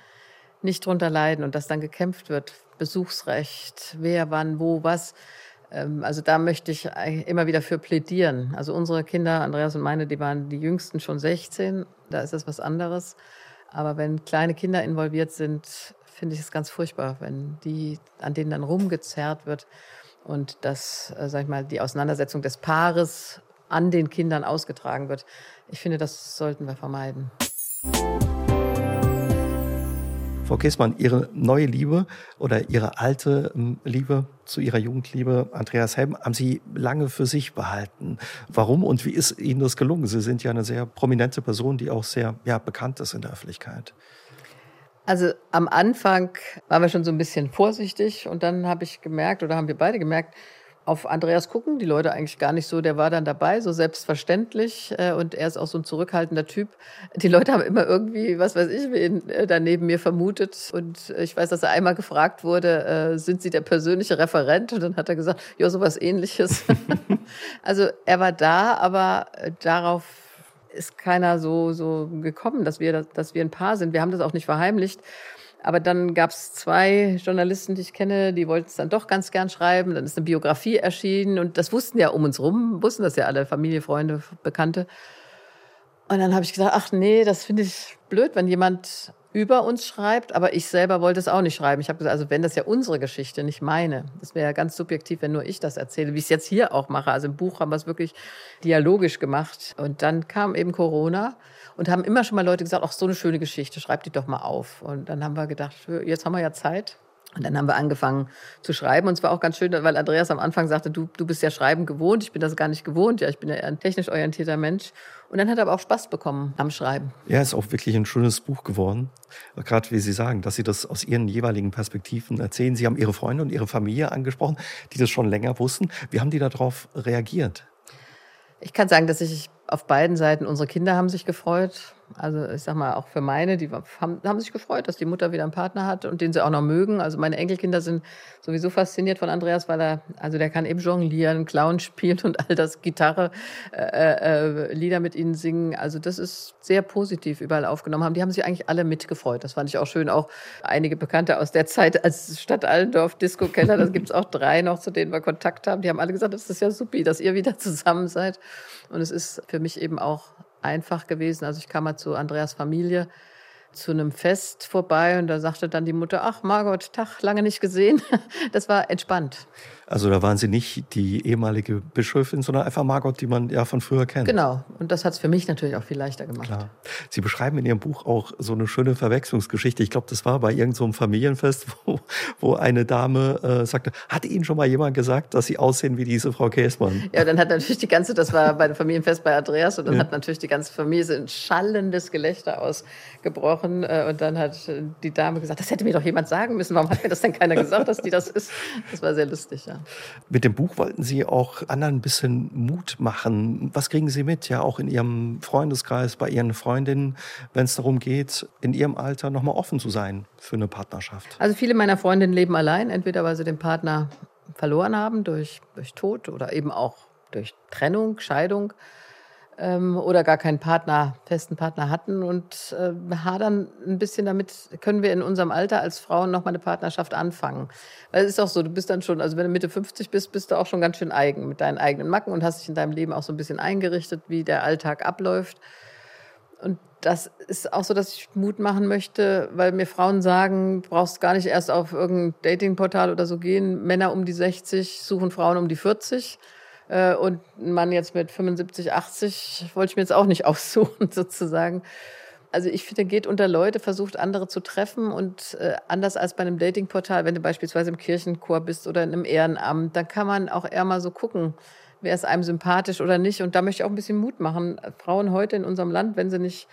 nicht drunter leiden und dass dann gekämpft wird. Besuchsrecht, wer, wann, wo, was. Ähm, also da möchte ich immer wieder für plädieren. Also unsere Kinder, Andreas und meine, die waren die jüngsten schon 16. Da ist das was anderes. Aber wenn kleine Kinder involviert sind, finde ich es ganz furchtbar, wenn die, an denen dann rumgezerrt wird und dass, äh, sag ich mal, die Auseinandersetzung des Paares an den Kindern ausgetragen wird. Ich finde, das sollten wir vermeiden. Frau Kessmann, Ihre neue Liebe oder Ihre alte ähm, Liebe zu Ihrer Jugendliebe, Andreas Helm, haben Sie lange für sich behalten. Warum und wie ist Ihnen das gelungen? Sie sind ja eine sehr prominente Person, die auch sehr ja, bekannt ist in der Öffentlichkeit. Also am Anfang waren wir schon so ein bisschen vorsichtig und dann habe ich gemerkt oder haben wir beide gemerkt, auf Andreas gucken die Leute eigentlich gar nicht so. Der war dann dabei, so selbstverständlich. Äh, und er ist auch so ein zurückhaltender Typ. Die Leute haben immer irgendwie, was weiß ich, wen äh, da neben mir vermutet. Und ich weiß, dass er einmal gefragt wurde, äh, sind Sie der persönliche Referent? Und dann hat er gesagt, ja, sowas ähnliches. also er war da, aber darauf ist keiner so, so gekommen, dass wir, dass wir ein Paar sind. Wir haben das auch nicht verheimlicht. Aber dann gab es zwei Journalisten, die ich kenne, die wollten es dann doch ganz gern schreiben. Dann ist eine Biografie erschienen und das wussten ja um uns rum, wussten das ja alle, Familie, Freunde, Bekannte. Und dann habe ich gesagt, ach nee, das finde ich blöd, wenn jemand über uns schreibt, aber ich selber wollte es auch nicht schreiben. Ich habe gesagt, also wenn das ja unsere Geschichte, nicht meine, das wäre ja ganz subjektiv, wenn nur ich das erzähle, wie ich es jetzt hier auch mache. Also im Buch haben wir es wirklich dialogisch gemacht. Und dann kam eben Corona und haben immer schon mal Leute gesagt, ach, so eine schöne Geschichte, schreib die doch mal auf. Und dann haben wir gedacht, jetzt haben wir ja Zeit. Und dann haben wir angefangen zu schreiben. Und es war auch ganz schön, weil Andreas am Anfang sagte, du, du bist ja Schreiben gewohnt. Ich bin das gar nicht gewohnt. Ja, ich bin ja ein technisch orientierter Mensch. Und dann hat er aber auch Spaß bekommen am Schreiben. Ja, ist auch wirklich ein schönes Buch geworden. Gerade wie Sie sagen, dass Sie das aus Ihren jeweiligen Perspektiven erzählen. Sie haben Ihre Freunde und Ihre Familie angesprochen, die das schon länger wussten. Wie haben die darauf reagiert? Ich kann sagen, dass ich auf beiden Seiten, unsere Kinder haben sich gefreut. Also ich sag mal, auch für meine, die haben, haben sich gefreut, dass die Mutter wieder einen Partner hat und den sie auch noch mögen. Also meine Enkelkinder sind sowieso fasziniert von Andreas, weil er, also der kann eben jonglieren, Clown spielen und all das Gitarre, äh, äh, Lieder mit ihnen singen. Also das ist sehr positiv überall aufgenommen haben. Die haben sich eigentlich alle mitgefreut. Das fand ich auch schön. Auch einige Bekannte aus der Zeit als Stadt Allendorf Disco Keller, da gibt's auch drei noch, zu denen wir Kontakt haben. Die haben alle gesagt, das ist ja supi, dass ihr wieder zusammen seid. Und es ist für mich eben auch einfach gewesen. Also ich kam mal zu Andreas Familie zu einem Fest vorbei und da sagte dann die Mutter, ach Margot, Tag, lange nicht gesehen. Das war entspannt. Also da waren Sie nicht die ehemalige Bischöfin, sondern einfach Margot, die man ja von früher kennt. Genau. Und das hat es für mich natürlich auch viel leichter gemacht. Klar. Sie beschreiben in Ihrem Buch auch so eine schöne Verwechslungsgeschichte. Ich glaube, das war bei irgendeinem so Familienfest, wo, wo eine Dame äh, sagte, hat Ihnen schon mal jemand gesagt, dass Sie aussehen wie diese Frau Käsmann? Ja, dann hat natürlich die ganze, das war bei dem Familienfest bei Andreas, und dann ja. hat natürlich die ganze Familie so ein schallendes Gelächter ausgebrochen. Äh, und dann hat die Dame gesagt, das hätte mir doch jemand sagen müssen. Warum hat mir das denn keiner gesagt, dass die das ist? Das war sehr lustig, ja. Mit dem Buch wollten Sie auch anderen ein bisschen Mut machen. Was kriegen Sie mit, ja, auch in Ihrem Freundeskreis, bei Ihren Freundinnen, wenn es darum geht, in Ihrem Alter nochmal offen zu sein für eine Partnerschaft? Also viele meiner Freundinnen leben allein, entweder weil sie den Partner verloren haben durch, durch Tod oder eben auch durch Trennung, Scheidung ähm, oder gar keinen Partner, festen Partner hatten und äh, hadern ein bisschen damit, können wir in unserem Alter als Frauen noch mal eine Partnerschaft anfangen. Weil es ist auch so, du bist dann schon, also wenn du Mitte 50 bist, bist du auch schon ganz schön eigen mit deinen eigenen Macken und hast dich in deinem Leben auch so ein bisschen eingerichtet, wie der Alltag abläuft. Und das ist auch so, dass ich Mut machen möchte, weil mir Frauen sagen, brauchst gar nicht erst auf irgendein Datingportal oder so gehen. Männer um die 60 suchen Frauen um die 40 äh, und ein Mann jetzt mit 75, 80 wollte ich mir jetzt auch nicht aussuchen, sozusagen. Also ich finde, geht unter Leute, versucht andere zu treffen und äh, anders als bei einem Datingportal, wenn du beispielsweise im Kirchenchor bist oder in einem Ehrenamt, dann kann man auch eher mal so gucken, wer ist einem sympathisch oder nicht. Und da möchte ich auch ein bisschen Mut machen. Frauen heute in unserem Land, wenn sie nicht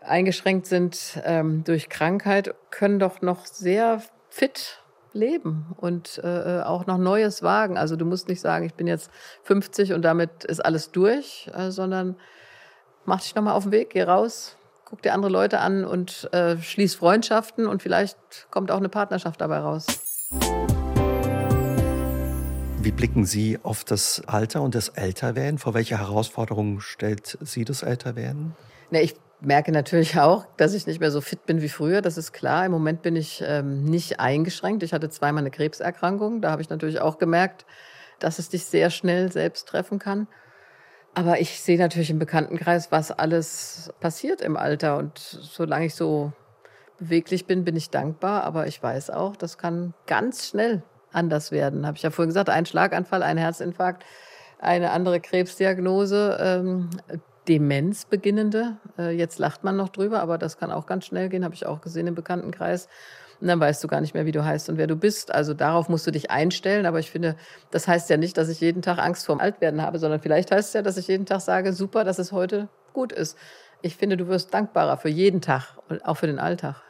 eingeschränkt sind ähm, durch Krankheit, können doch noch sehr fit leben und äh, auch noch Neues wagen. Also du musst nicht sagen, ich bin jetzt 50 und damit ist alles durch, äh, sondern mach dich nochmal auf den Weg, geh raus, guck dir andere Leute an und äh, schließ Freundschaften und vielleicht kommt auch eine Partnerschaft dabei raus. Wie blicken Sie auf das Alter und das Älterwerden? Vor welche Herausforderungen stellt Sie das Älterwerden? Ne, ich merke natürlich auch, dass ich nicht mehr so fit bin wie früher. Das ist klar. Im Moment bin ich ähm, nicht eingeschränkt. Ich hatte zweimal eine Krebserkrankung. Da habe ich natürlich auch gemerkt, dass es dich sehr schnell selbst treffen kann. Aber ich sehe natürlich im Bekanntenkreis, was alles passiert im Alter. Und solange ich so beweglich bin, bin ich dankbar. Aber ich weiß auch, das kann ganz schnell anders werden. Habe ich ja vorhin gesagt, ein Schlaganfall, ein Herzinfarkt, eine andere Krebsdiagnose, ähm, Demenz beginnende. Äh, jetzt lacht man noch drüber, aber das kann auch ganz schnell gehen, habe ich auch gesehen im Bekanntenkreis. Und dann weißt du gar nicht mehr, wie du heißt und wer du bist. Also darauf musst du dich einstellen. Aber ich finde, das heißt ja nicht, dass ich jeden Tag Angst vorm Altwerden habe, sondern vielleicht heißt es ja, dass ich jeden Tag sage, super, dass es heute gut ist. Ich finde, du wirst dankbarer für jeden Tag und auch für den Alltag.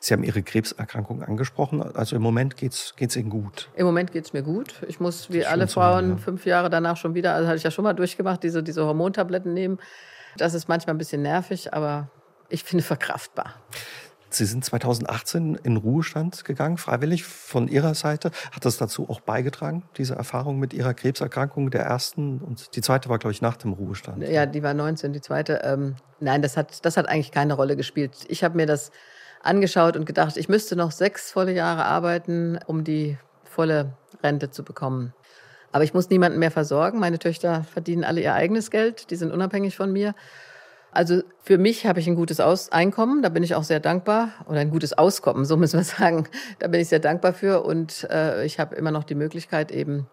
Sie haben Ihre Krebserkrankung angesprochen. Also im Moment geht es Ihnen gut. Im Moment geht es mir gut. Ich muss wie alle Frauen hören, ja. fünf Jahre danach schon wieder, also hatte ich ja schon mal durchgemacht, diese, diese Hormontabletten nehmen. Das ist manchmal ein bisschen nervig, aber ich finde verkraftbar. Sie sind 2018 in Ruhestand gegangen, freiwillig von Ihrer Seite. Hat das dazu auch beigetragen, diese Erfahrung mit Ihrer Krebserkrankung, der ersten? Und die zweite war, glaube ich, nach dem Ruhestand. Ja, die war 19, die zweite. Ähm, nein, das hat, das hat eigentlich keine Rolle gespielt. Ich habe mir das angeschaut und gedacht, ich müsste noch sechs volle Jahre arbeiten, um die volle Rente zu bekommen. Aber ich muss niemanden mehr versorgen. Meine Töchter verdienen alle ihr eigenes Geld, die sind unabhängig von mir. Also für mich habe ich ein gutes Aus Einkommen, da bin ich auch sehr dankbar. Oder ein gutes Auskommen, so müssen wir sagen. Da bin ich sehr dankbar für. Und äh, ich habe immer noch die Möglichkeit, eben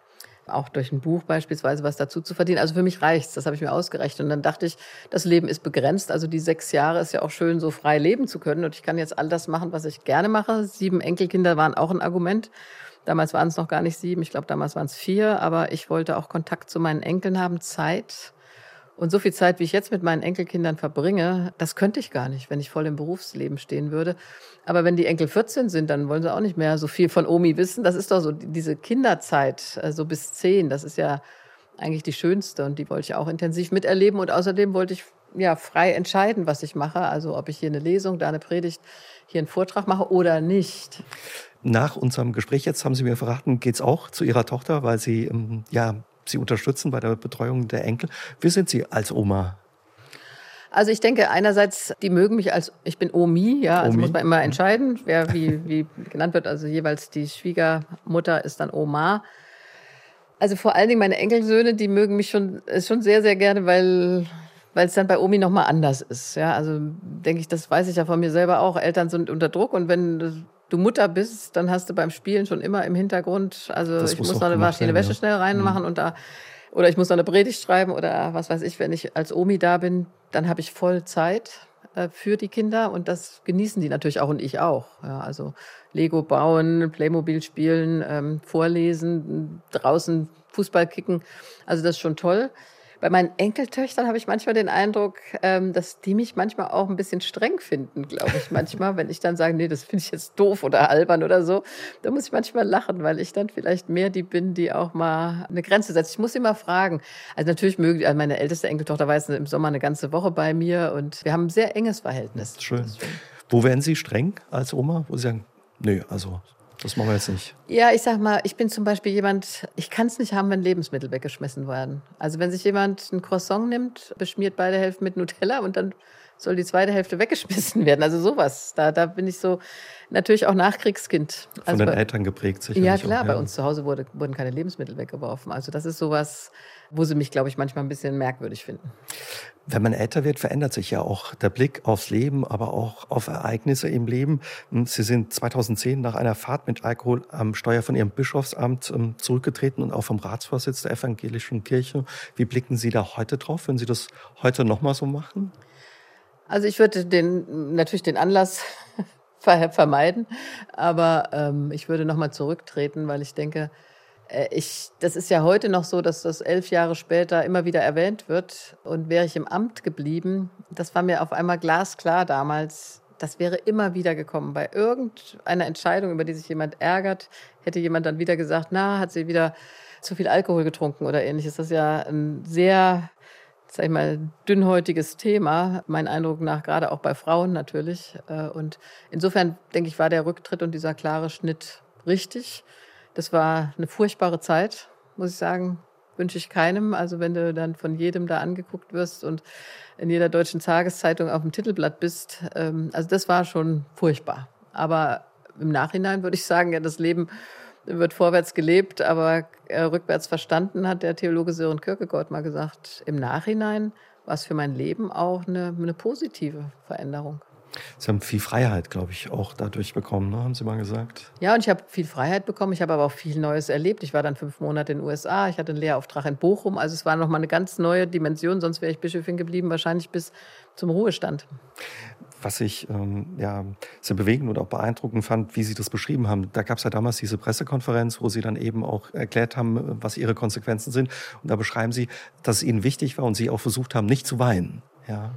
auch durch ein Buch beispielsweise was dazu zu verdienen. Also für mich reicht's, das habe ich mir ausgerechnet. Und dann dachte ich, das Leben ist begrenzt. Also die sechs Jahre ist ja auch schön, so frei leben zu können. Und ich kann jetzt all das machen, was ich gerne mache. Sieben Enkelkinder waren auch ein Argument. Damals waren es noch gar nicht sieben, ich glaube, damals waren es vier. Aber ich wollte auch Kontakt zu meinen Enkeln haben, Zeit. Und so viel Zeit, wie ich jetzt mit meinen Enkelkindern verbringe, das könnte ich gar nicht, wenn ich voll im Berufsleben stehen würde. Aber wenn die Enkel 14 sind, dann wollen sie auch nicht mehr so viel von Omi wissen. Das ist doch so diese Kinderzeit, so also bis zehn. Das ist ja eigentlich die schönste und die wollte ich auch intensiv miterleben. Und außerdem wollte ich ja frei entscheiden, was ich mache. Also ob ich hier eine Lesung, da eine Predigt, hier einen Vortrag mache oder nicht. Nach unserem Gespräch jetzt haben Sie mir verraten, geht es auch zu Ihrer Tochter, weil Sie ähm, ja Sie unterstützen bei der Betreuung der Enkel. Wie sind Sie als Oma? Also ich denke einerseits, die mögen mich als, ich bin Omi, ja, also Omi. muss man immer mhm. entscheiden, wer wie, wie genannt wird. Also jeweils die Schwiegermutter ist dann Oma. Also vor allen Dingen meine Enkelsöhne, die mögen mich schon, schon sehr, sehr gerne, weil weil es dann bei Omi nochmal anders ist. Ja, also denke ich, das weiß ich ja von mir selber auch. Eltern sind unter Druck und wenn du Mutter bist, dann hast du beim Spielen schon immer im Hintergrund, also das ich muss, noch eine Maschine Wäsche ja. schnell reinmachen mhm. und da oder ich muss noch eine Predigt schreiben oder was weiß ich, wenn ich als Omi da bin, dann habe ich voll Zeit äh, für die Kinder und das genießen die natürlich auch und ich auch. Ja, also Lego bauen, Playmobil spielen, ähm, vorlesen, draußen Fußball kicken, also das ist schon toll. Bei meinen Enkeltöchtern habe ich manchmal den Eindruck, ähm, dass die mich manchmal auch ein bisschen streng finden, glaube ich. Manchmal, wenn ich dann sage, nee, das finde ich jetzt doof oder albern oder so, da muss ich manchmal lachen, weil ich dann vielleicht mehr die bin, die auch mal eine Grenze setzt. Ich muss immer fragen. Also natürlich mögen also meine älteste Enkeltochter war jetzt im Sommer eine ganze Woche bei mir und wir haben ein sehr enges Verhältnis. Schön. Wo werden Sie streng als Oma? Wo Sie sagen, nö, also das machen wir jetzt nicht. Ja, ich sag mal, ich bin zum Beispiel jemand, ich kann es nicht haben, wenn Lebensmittel weggeschmissen werden. Also wenn sich jemand ein Croissant nimmt, beschmiert beide Hälften mit Nutella und dann soll die zweite Hälfte weggeschmissen werden. Also sowas. Da, da bin ich so natürlich auch Nachkriegskind. Von also den bei, Eltern geprägt sicher. Ja, klar, auch, ja. bei uns zu Hause wurde, wurden keine Lebensmittel weggeworfen. Also das ist sowas, wo sie mich, glaube ich, manchmal ein bisschen merkwürdig finden. Wenn man älter wird, verändert sich ja auch der Blick aufs Leben, aber auch auf Ereignisse im Leben. Sie sind 2010 nach einer Fahrt mit Alkohol am Steuer von Ihrem Bischofsamt ähm, zurückgetreten und auch vom Ratsvorsitz der evangelischen Kirche. Wie blicken Sie da heute drauf, wenn Sie das heute nochmal so machen? Also ich würde den, natürlich den Anlass vermeiden, aber ähm, ich würde nochmal zurücktreten, weil ich denke, äh, ich, das ist ja heute noch so, dass das elf Jahre später immer wieder erwähnt wird. Und wäre ich im Amt geblieben, das war mir auf einmal glasklar damals, das wäre immer wieder gekommen. Bei irgendeiner Entscheidung, über die sich jemand ärgert, hätte jemand dann wieder gesagt, na, hat sie wieder zu viel Alkohol getrunken oder ähnliches. Das ist ja ein sehr, sag ich mal, dünnhäutiges Thema, mein Eindruck nach, gerade auch bei Frauen natürlich. Äh, und insofern, denke ich, war der Rücktritt und dieser klare Schnitt richtig. Das war eine furchtbare Zeit, muss ich sagen. Wünsche ich keinem. Also wenn du dann von jedem da angeguckt wirst und in jeder deutschen Tageszeitung auf dem Titelblatt bist. Ähm, also das war schon furchtbar. Aber im Nachhinein würde ich sagen, ja, das Leben wird vorwärts gelebt, aber äh, rückwärts verstanden, hat der Theologe Sören Kierkegaard mal gesagt. Im Nachhinein war es für mein Leben auch eine, eine positive Veränderung. Sie haben viel Freiheit, glaube ich, auch dadurch bekommen, ne? haben Sie mal gesagt. Ja, und ich habe viel Freiheit bekommen. Ich habe aber auch viel Neues erlebt. Ich war dann fünf Monate in den USA. Ich hatte einen Lehrauftrag in Bochum. Also es war nochmal eine ganz neue Dimension. Sonst wäre ich Bischöfin geblieben, wahrscheinlich bis zum Ruhestand. Was ich ähm, ja, sehr bewegend und auch beeindruckend fand, wie Sie das beschrieben haben. Da gab es ja damals diese Pressekonferenz, wo Sie dann eben auch erklärt haben, was Ihre Konsequenzen sind. Und da beschreiben Sie, dass es Ihnen wichtig war und Sie auch versucht haben, nicht zu weinen. Ja.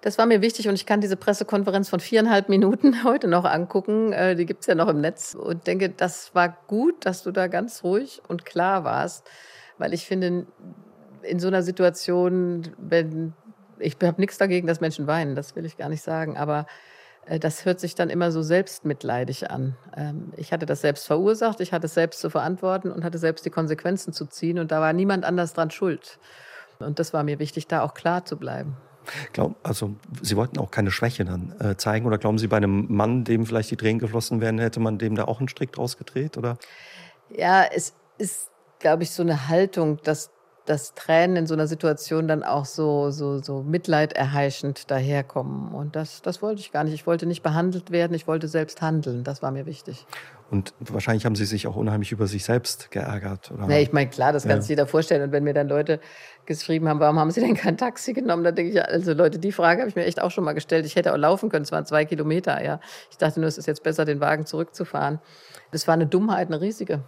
Das war mir wichtig und ich kann diese Pressekonferenz von viereinhalb Minuten heute noch angucken. Äh, die gibt's ja noch im Netz und denke, das war gut, dass du da ganz ruhig und klar warst, weil ich finde, in so einer Situation, wenn ich habe nichts dagegen, dass Menschen weinen, das will ich gar nicht sagen, aber äh, das hört sich dann immer so selbstmitleidig an. Ähm, ich hatte das selbst verursacht, ich hatte es selbst zu verantworten und hatte selbst die Konsequenzen zu ziehen und da war niemand anders dran schuld. Und das war mir wichtig, da auch klar zu bleiben. Glaub, also Sie wollten auch keine Schwäche dann äh, zeigen oder glauben Sie bei einem Mann, dem vielleicht die Tränen geflossen wären, hätte man dem da auch einen Strick draus gedreht oder? Ja, es ist, glaube ich, so eine Haltung, dass dass Tränen in so einer Situation dann auch so, so, so mitleiderheischend daherkommen. Und das, das wollte ich gar nicht. Ich wollte nicht behandelt werden, ich wollte selbst handeln. Das war mir wichtig. Und wahrscheinlich haben Sie sich auch unheimlich über sich selbst geärgert. Oder? Nee, ich meine, klar, das kann ja. sich jeder vorstellen. Und wenn mir dann Leute geschrieben haben, warum haben Sie denn kein Taxi genommen, dann denke ich, also Leute, die Frage habe ich mir echt auch schon mal gestellt. Ich hätte auch laufen können, es waren zwei Kilometer. Ja. Ich dachte nur, es ist jetzt besser, den Wagen zurückzufahren. Das war eine Dummheit, eine riesige.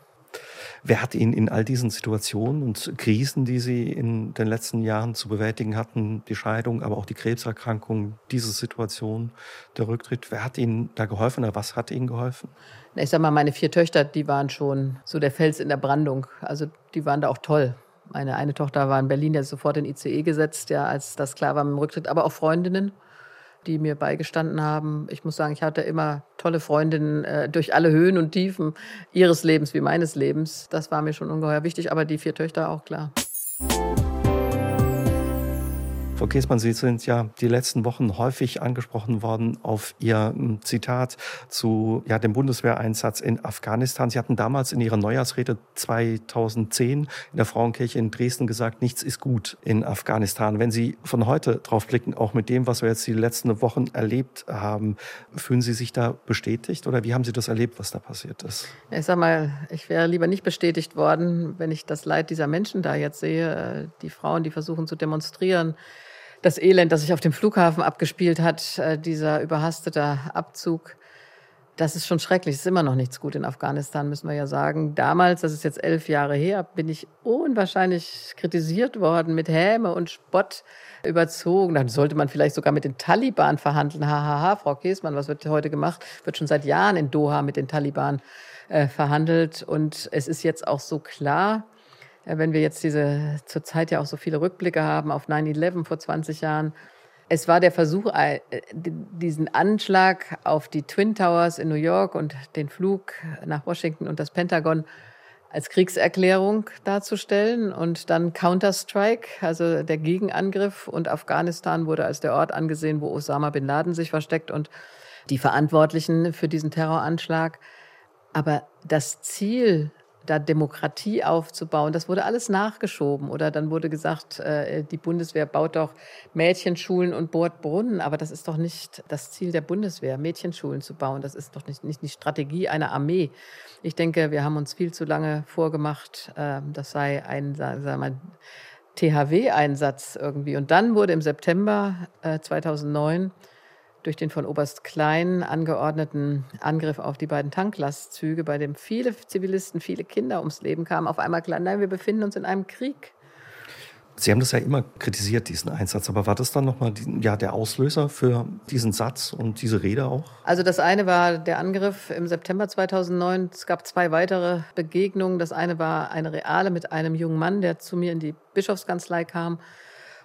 Wer hat Ihnen in all diesen Situationen und Krisen, die Sie in den letzten Jahren zu bewältigen hatten, die Scheidung, aber auch die Krebserkrankung, diese Situation, der Rücktritt, wer hat Ihnen da geholfen oder was hat Ihnen geholfen? Ich sag mal, meine vier Töchter, die waren schon so der Fels in der Brandung. Also die waren da auch toll. Meine eine Tochter war in Berlin, der ist sofort in ICE gesetzt, ja, als das klar war mit dem Rücktritt, aber auch Freundinnen die mir beigestanden haben. Ich muss sagen, ich hatte immer tolle Freundinnen äh, durch alle Höhen und Tiefen ihres Lebens wie meines Lebens. Das war mir schon ungeheuer wichtig, aber die vier Töchter auch klar. Frau Käsmann, Sie sind ja die letzten Wochen häufig angesprochen worden auf Ihr hm, Zitat zu ja, dem Bundeswehreinsatz in Afghanistan. Sie hatten damals in Ihrer Neujahrsrede 2010 in der Frauenkirche in Dresden gesagt, nichts ist gut in Afghanistan. Wenn Sie von heute drauf blicken, auch mit dem, was wir jetzt die letzten Wochen erlebt haben, fühlen Sie sich da bestätigt oder wie haben Sie das erlebt, was da passiert ist? Ich sag mal, ich wäre lieber nicht bestätigt worden, wenn ich das Leid dieser Menschen da jetzt sehe, die Frauen, die versuchen zu demonstrieren, das Elend, das sich auf dem Flughafen abgespielt hat, äh, dieser überhastete Abzug, das ist schon schrecklich. Es ist immer noch nichts gut in Afghanistan, müssen wir ja sagen. Damals, das ist jetzt elf Jahre her, bin ich unwahrscheinlich kritisiert worden, mit Häme und Spott überzogen. Dann sollte man vielleicht sogar mit den Taliban verhandeln. Hahaha, Frau Käsmann, was wird heute gemacht? Wird schon seit Jahren in Doha mit den Taliban äh, verhandelt. Und es ist jetzt auch so klar, wenn wir jetzt diese zurzeit ja auch so viele Rückblicke haben auf 9-11 vor 20 Jahren. Es war der Versuch, äh, diesen Anschlag auf die Twin Towers in New York und den Flug nach Washington und das Pentagon als Kriegserklärung darzustellen und dann Counter-Strike, also der Gegenangriff und Afghanistan wurde als der Ort angesehen, wo Osama bin Laden sich versteckt und die Verantwortlichen für diesen Terroranschlag. Aber das Ziel da Demokratie aufzubauen. Das wurde alles nachgeschoben. Oder dann wurde gesagt, äh, die Bundeswehr baut doch Mädchenschulen und bohrt Brunnen. Aber das ist doch nicht das Ziel der Bundeswehr, Mädchenschulen zu bauen. Das ist doch nicht, nicht die Strategie einer Armee. Ich denke, wir haben uns viel zu lange vorgemacht, äh, das sei ein, THW-Einsatz irgendwie. Und dann wurde im September äh, 2009 durch den von Oberst Klein angeordneten Angriff auf die beiden Tanklastzüge, bei dem viele Zivilisten, viele Kinder ums Leben kamen, auf einmal klar, nein, wir befinden uns in einem Krieg. Sie haben das ja immer kritisiert, diesen Einsatz. Aber war das dann nochmal ja, der Auslöser für diesen Satz und diese Rede auch? Also das eine war der Angriff im September 2009. Es gab zwei weitere Begegnungen. Das eine war eine reale mit einem jungen Mann, der zu mir in die Bischofskanzlei kam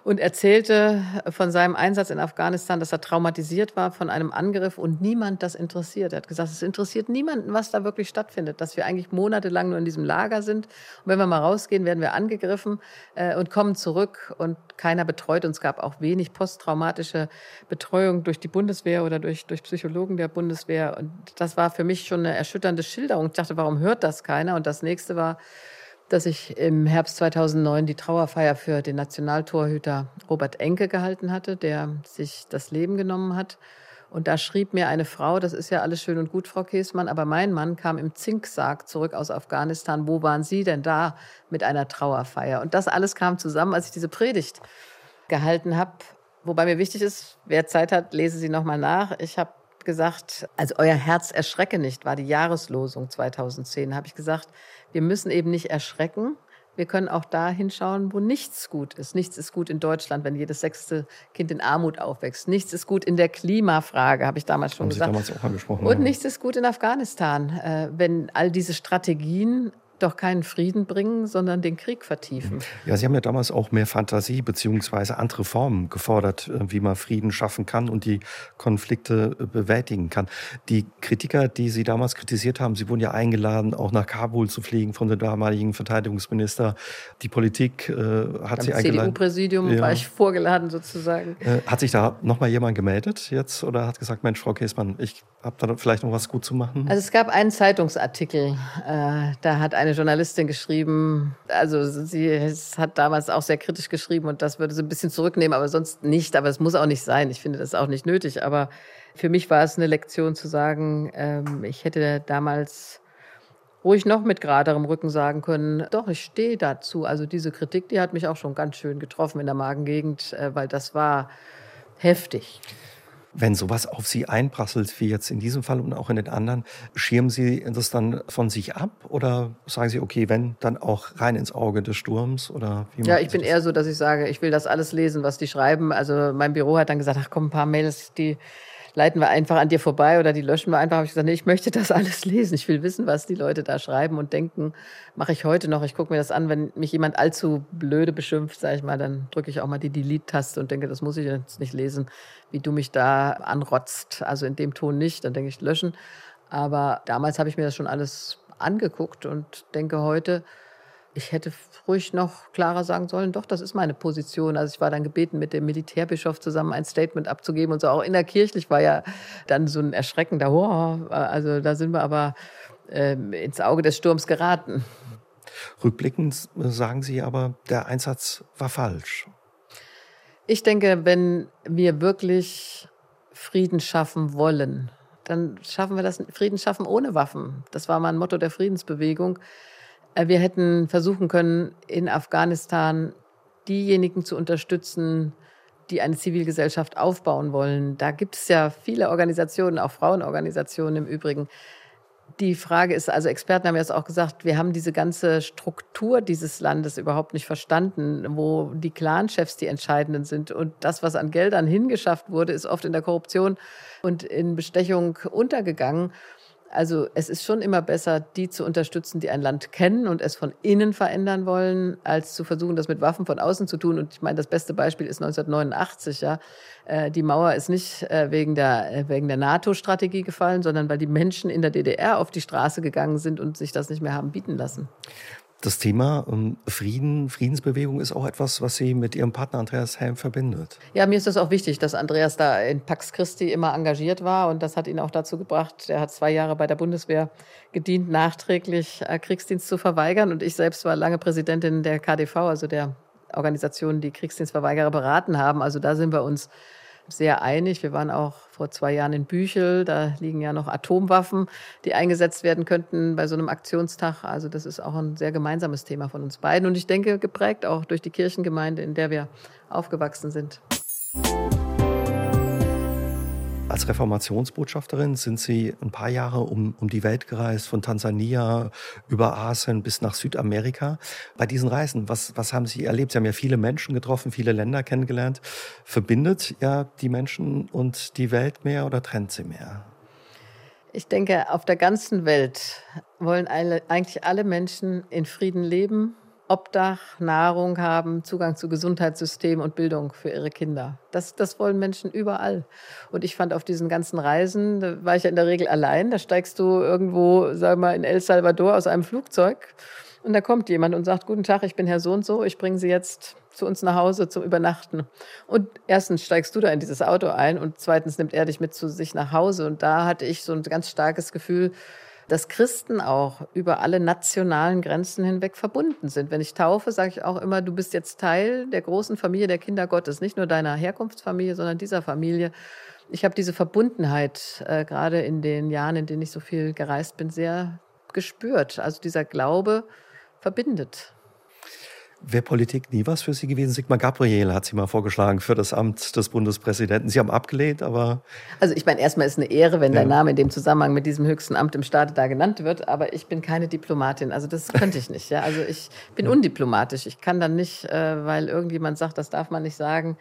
und erzählte von seinem Einsatz in Afghanistan, dass er traumatisiert war von einem Angriff und niemand das interessiert. Er hat gesagt, es interessiert niemanden, was da wirklich stattfindet, dass wir eigentlich monatelang nur in diesem Lager sind. Und wenn wir mal rausgehen, werden wir angegriffen äh, und kommen zurück und keiner betreut uns. Es gab auch wenig posttraumatische Betreuung durch die Bundeswehr oder durch, durch Psychologen der Bundeswehr. Und das war für mich schon eine erschütternde Schilderung. Ich dachte, warum hört das keiner? Und das nächste war, dass ich im Herbst 2009 die Trauerfeier für den Nationaltorhüter Robert Enke gehalten hatte, der sich das Leben genommen hat. Und da schrieb mir eine Frau, das ist ja alles schön und gut, Frau Käsmann, aber mein Mann kam im Zinksarg zurück aus Afghanistan. Wo waren Sie denn da mit einer Trauerfeier? Und das alles kam zusammen, als ich diese Predigt gehalten habe. Wobei mir wichtig ist, wer Zeit hat, lese sie nochmal nach. Ich habe gesagt, also euer Herz erschrecke nicht, war die Jahreslosung 2010, habe ich gesagt, wir müssen eben nicht erschrecken. Wir können auch da hinschauen, wo nichts gut ist. Nichts ist gut in Deutschland, wenn jedes sechste Kind in Armut aufwächst. Nichts ist gut in der Klimafrage, habe ich damals schon Haben gesagt. Sie damals auch angesprochen. Und ja. nichts ist gut in Afghanistan, äh, wenn all diese Strategien doch keinen Frieden bringen, sondern den Krieg vertiefen. Ja, Sie haben ja damals auch mehr Fantasie beziehungsweise andere Formen gefordert, äh, wie man Frieden schaffen kann und die Konflikte äh, bewältigen kann. Die Kritiker, die Sie damals kritisiert haben, Sie wurden ja eingeladen, auch nach Kabul zu fliegen von dem damaligen Verteidigungsminister. Die Politik äh, hat Am Sie eingeladen. CDU-Präsidium Ja. war ich vorgeladen sozusagen. Äh, hat sich da noch mal jemand gemeldet jetzt oder hat gesagt, Mensch, Frau Käsmann, ich habe da vielleicht noch was gut zu machen? Also es gab einen Zeitungsartikel, äh, da hat eine Journalistin geschrieben, also sie hat damals auch sehr kritisch geschrieben und das würde sie ein bisschen zurücknehmen, aber sonst nicht. Aber es muss auch nicht sein. Ich finde das auch nicht nötig. Aber für mich war es eine Lektion zu sagen, ähm, ich hätte damals ruhig noch mit geraderem Rücken sagen können, doch, ich stehe dazu. Also diese Kritik, die hat mich auch schon ganz schön getroffen in der Magengegend, äh, weil das war heftig. Wenn sowas auf Sie einprasselt, wie jetzt in diesem Fall und auch in den anderen, schirmen Sie das dann von sich ab oder sagen Sie, okay, wenn, dann auch rein ins Auge des Sturms? Oder wie Ja, ich bin das? eher so, dass ich sage, ich will das alles lesen, was die schreiben. Also mein Büro hat dann gesagt, ach komm, ein paar Mails, die leiten wir einfach an dir vorbei oder die löschen wir einfach. Habe ich gesagt, nee, ich möchte das alles lesen. Ich will wissen, was die Leute da schreiben und denken. Mache ich heute noch. Ich gucke mir das an. Wenn mich jemand allzu blöde beschimpft, sage ich mal, dann drücke ich auch mal die Delete-Taste und denke, das muss ich jetzt nicht lesen, wie du mich da anrotzt. Also in dem Ton nicht. Dann denke ich, löschen. Aber damals habe ich mir das schon alles angeguckt und denke heute, ich hätte ruhig noch klarer sagen sollen, doch, das ist meine Position. Also ich war dann gebeten, mit dem Militärbischof zusammen ein Statement abzugeben und so. Auch innerkirchlich war ja dann so ein erschreckender Horror. Also da sind wir aber ähm, ins Auge des Sturms geraten. Rückblickend äh, sagen Sie aber, der Einsatz war falsch. Ich denke, wenn wir wirklich Frieden schaffen wollen, dann schaffen wir das Frieden schaffen ohne Waffen. Das war mal ein Motto der Friedensbewegung. Äh, Wir hätten versuchen können, in Afghanistan diejenigen zu unterstützen, die eine Zivilgesellschaft aufbauen wollen. Da gibt es ja viele Organisationen, auch Frauenorganisationen im Übrigen. Die Frage ist, also Experten haben jetzt auch gesagt, wir haben diese ganze Struktur dieses Landes überhaupt nicht verstanden, wo die Clanchefs die entscheidenden sind. Und das, was an Geldern hingeschafft wurde, ist oft in der Korruption und in Bestechung untergegangen. Also es ist schon immer besser, die zu unterstützen, die ein Land kennen und es von innen verändern wollen, als zu versuchen, das mit Waffen von außen zu tun. Und ich meine, das beste Beispiel ist 1989. Ja, Äh, die Mauer ist nicht äh, wegen der äh, wegen der NATO-Strategie gefallen, sondern weil die Menschen in der DDR auf die Straße gegangen sind und sich das nicht mehr haben bieten lassen. Das Thema ähm, Frieden, Friedensbewegung ist auch etwas, was Sie mit Ihrem Partner Andreas Helm verbindet. Ja, mir ist das auch wichtig, dass Andreas da in Pax Christi immer engagiert war und das hat ihn auch dazu gebracht. Er hat zwei Jahre bei der Bundeswehr gedient, nachträglich äh, Kriegsdienst zu verweigern und ich selbst war lange Präsidentin der KDV, also der Organisation, die Kriegsdienstverweigerer beraten haben. Also da sind wir uns sehr einig. Wir waren auch vor zwei Jahren in Büchel. Da liegen ja noch Atomwaffen, die eingesetzt werden könnten bei so einem Aktionstag. Also das ist auch ein sehr gemeinsames Thema von uns beiden. Und ich denke, geprägt auch durch die Kirchengemeinde, in der wir aufgewachsen sind. Als Reformationsbotschafterin sind Sie ein paar Jahre um, um die Welt gereist, von Tansania über Asien bis nach Südamerika. Bei diesen Reisen, was, was haben Sie erlebt? Sie haben ja viele Menschen getroffen, viele Länder kennengelernt. Verbindet ja die Menschen und die Welt mehr oder trennt sie mehr? Ich denke, auf der ganzen Welt wollen alle, eigentlich alle Menschen in Frieden leben Obdach, Nahrung haben, Zugang zu Gesundheitssystem und Bildung für ihre Kinder. Das, das wollen Menschen überall. Und ich fand auf diesen ganzen Reisen, da war ich ja in der Regel allein, da steigst du irgendwo, sag mal, in El Salvador aus einem Flugzeug und da kommt jemand und sagt, guten Tag, ich bin Herr so und so, ich bringe Sie jetzt zu uns nach Hause zum Übernachten. Und erstens steigst du da in dieses Auto ein und zweitens nimmt er dich mit zu sich nach Hause. Und da hatte ich so ein ganz starkes Gefühl, dass Christen auch über alle nationalen Grenzen hinweg verbunden sind. Wenn ich taufe, sage ich auch immer, du bist jetzt Teil der großen Familie der Kinder Gottes, nicht nur deiner Herkunftsfamilie, sondern dieser Familie. Ich habe diese Verbundenheit äh, gerade in den Jahren, in denen ich so viel gereist bin, sehr gespürt. Also dieser Glaube verbindet. Wäre Politik nie was für Sie gewesen? Sigmar Gabriel hat Sie mal vorgeschlagen für das Amt des Bundespräsidenten. Sie haben abgelehnt, aber. Also ich meine, erstmal ist eine Ehre, wenn ja. dein Name in dem Zusammenhang mit diesem höchsten Amt im Staate da genannt wird, aber ich bin keine Diplomatin. Also das könnte ich nicht. Ja? Also ich bin ja. undiplomatisch. Ich kann dann nicht, äh, weil irgendjemand sagt, das darf man nicht sagen,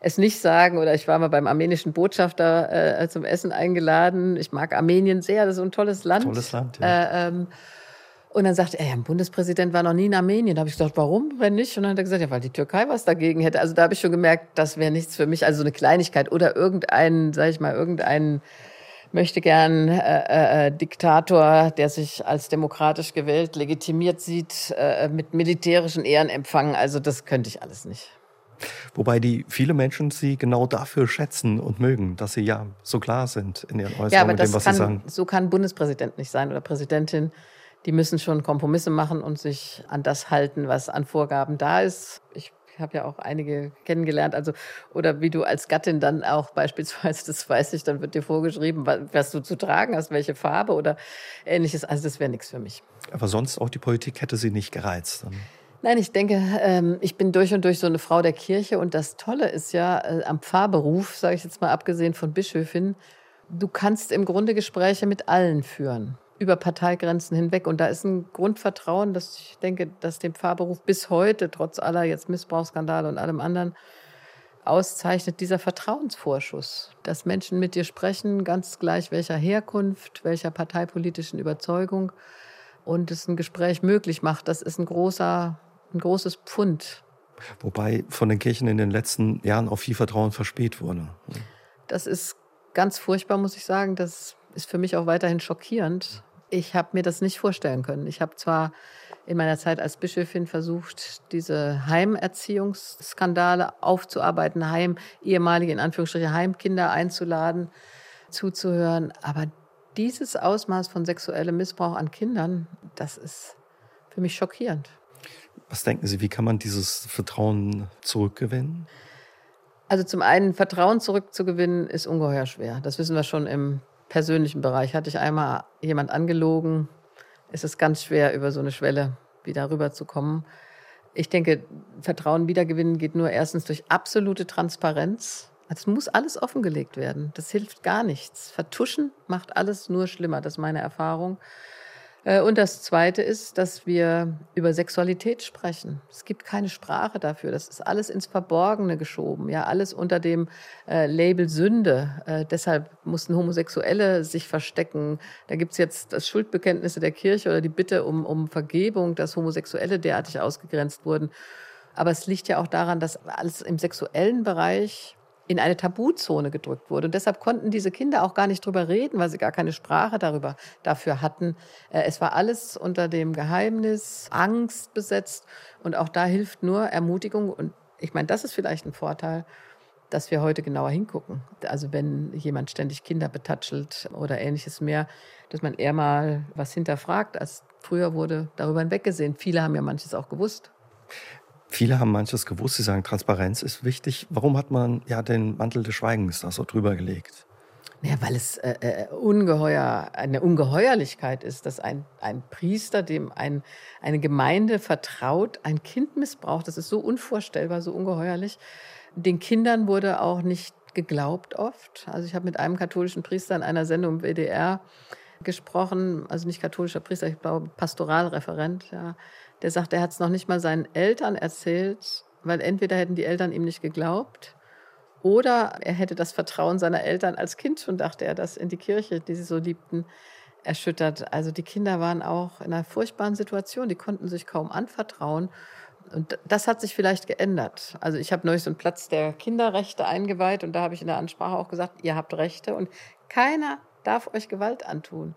es nicht sagen. Oder ich war mal beim armenischen Botschafter äh, zum Essen eingeladen. Ich mag Armenien sehr, das ist ein tolles Land. Tolles Land, ja. Äh, ähm, und dann sagte er, ja, ein Bundespräsident war noch nie in Armenien. Da habe ich gesagt, warum, wenn nicht? Und dann hat er gesagt, ja, weil die Türkei was dagegen hätte. Also da habe ich schon gemerkt, das wäre nichts für mich. Also so eine Kleinigkeit oder irgendein, sage ich mal, irgendein möchte gern äh, äh, Diktator, der sich als demokratisch gewählt legitimiert sieht, äh, mit militärischen Ehren empfangen. Also das könnte ich alles nicht. Wobei die viele Menschen sie genau dafür schätzen und mögen, dass sie ja so klar sind in ihren Äußerungen ja, aber mit dem, was kann, sie sagen. So kann Bundespräsident nicht sein oder Präsidentin die müssen schon Kompromisse machen und sich an das halten, was an Vorgaben da ist. Ich habe ja auch einige kennengelernt, also oder wie du als Gattin dann auch beispielsweise, das weiß ich, dann wird dir vorgeschrieben, was du zu tragen hast, welche Farbe oder ähnliches. Also das wäre nichts für mich. Aber sonst auch die Politik hätte sie nicht gereizt. Nein, ich denke, ähm, ich bin durch und durch so eine Frau der Kirche und das Tolle ist ja äh, am Pfarrberuf, sage ich jetzt mal abgesehen von Bischöfin, du kannst im Grunde Gespräche mit allen führen über Parteigrenzen hinweg. Und da ist ein Grundvertrauen, dass ich denke, dass dem Pfarrberuf bis heute, trotz aller jetzt Missbrauchsskandale und allem anderen, auszeichnet dieser Vertrauensvorschuss, dass Menschen mit dir sprechen, ganz gleich welcher Herkunft, welcher parteipolitischen Überzeugung und es ein Gespräch möglich macht. Das ist ein großer, ein großes Pfund. Wobei von den Kirchen in den letzten Jahren auch viel Vertrauen verspäht wurde. Das ist ganz furchtbar, muss ich sagen. Das ist für mich auch weiterhin schockierend, ich habe mir das nicht vorstellen können. Ich habe zwar in meiner Zeit als Bischöfin versucht, diese Heimerziehungsskandale aufzuarbeiten, Heim, ehemalige in Anführungsstrichen Heimkinder einzuladen, zuzuhören. Aber dieses Ausmaß von sexuellem Missbrauch an Kindern, das ist für mich schockierend. Was denken Sie, wie kann man dieses Vertrauen zurückgewinnen? Also zum einen Vertrauen zurückzugewinnen ist ungeheuer schwer. Das wissen wir schon im persönlichen Bereich hatte ich einmal jemand angelogen, ist es ganz schwer, über so eine Schwelle wieder rüberzukommen. Ich denke, Vertrauen wiedergewinnen geht nur erstens durch absolute Transparenz. Es muss alles offengelegt werden. Das hilft gar nichts. Vertuschen macht alles nur schlimmer. Das ist meine Erfahrung. Äh, und das Zweite ist, dass wir über Sexualität sprechen. Es gibt keine Sprache dafür. Das ist alles ins Verborgene geschoben. Ja, alles unter dem äh, Label Sünde. Äh, deshalb mussten Homosexuelle sich verstecken. Da gibt's jetzt das Schuldbekenntnisse der Kirche oder die Bitte um, um Vergebung, dass Homosexuelle derartig ausgegrenzt wurden. Aber es liegt ja auch daran, dass alles im sexuellen Bereich in eine Tabuzone gedrückt wurde. Und deshalb konnten diese Kinder auch gar nicht drüber reden, weil sie gar keine Sprache darüber dafür hatten. Äh, es war alles unter dem Geheimnis, Angst besetzt. Und auch da hilft nur Ermutigung. Und ich meine, das ist vielleicht ein Vorteil, dass wir heute genauer hingucken. Also wenn jemand ständig Kinder betatschelt oder ähnliches mehr, dass man eher mal was hinterfragt, als früher wurde darüber hinweggesehen. Viele haben ja manches auch gewusst. Viele haben manches gewusst, sie sagen, Transparenz ist wichtig. Warum hat man ja den Mantel des Schweigens da so drüber gelegt? Ja, weil es äh, äh, ungeheuer, eine Ungeheuerlichkeit ist, dass ein, ein Priester, dem ein, eine Gemeinde vertraut, ein Kind missbraucht. Das ist so unvorstellbar, so ungeheuerlich. Den Kindern wurde auch nicht geglaubt oft. Also ich habe mit einem katholischen Priester in einer Sendung im WDR gesprochen, also nicht katholischer Priester, ich glaube Pastoralreferent, ja. Der sagt, er hat es noch nicht mal seinen Eltern erzählt, weil entweder hätten die Eltern ihm nicht geglaubt oder er hätte das Vertrauen seiner Eltern als Kind schon, dachte er, das in die Kirche, die sie so liebten, erschüttert. Also die Kinder waren auch in einer furchtbaren Situation, die konnten sich kaum anvertrauen. Und das hat sich vielleicht geändert. Also ich habe neulich so einen Platz der Kinderrechte eingeweiht und da habe ich in der Ansprache auch gesagt, ihr habt Rechte und keiner darf euch Gewalt antun.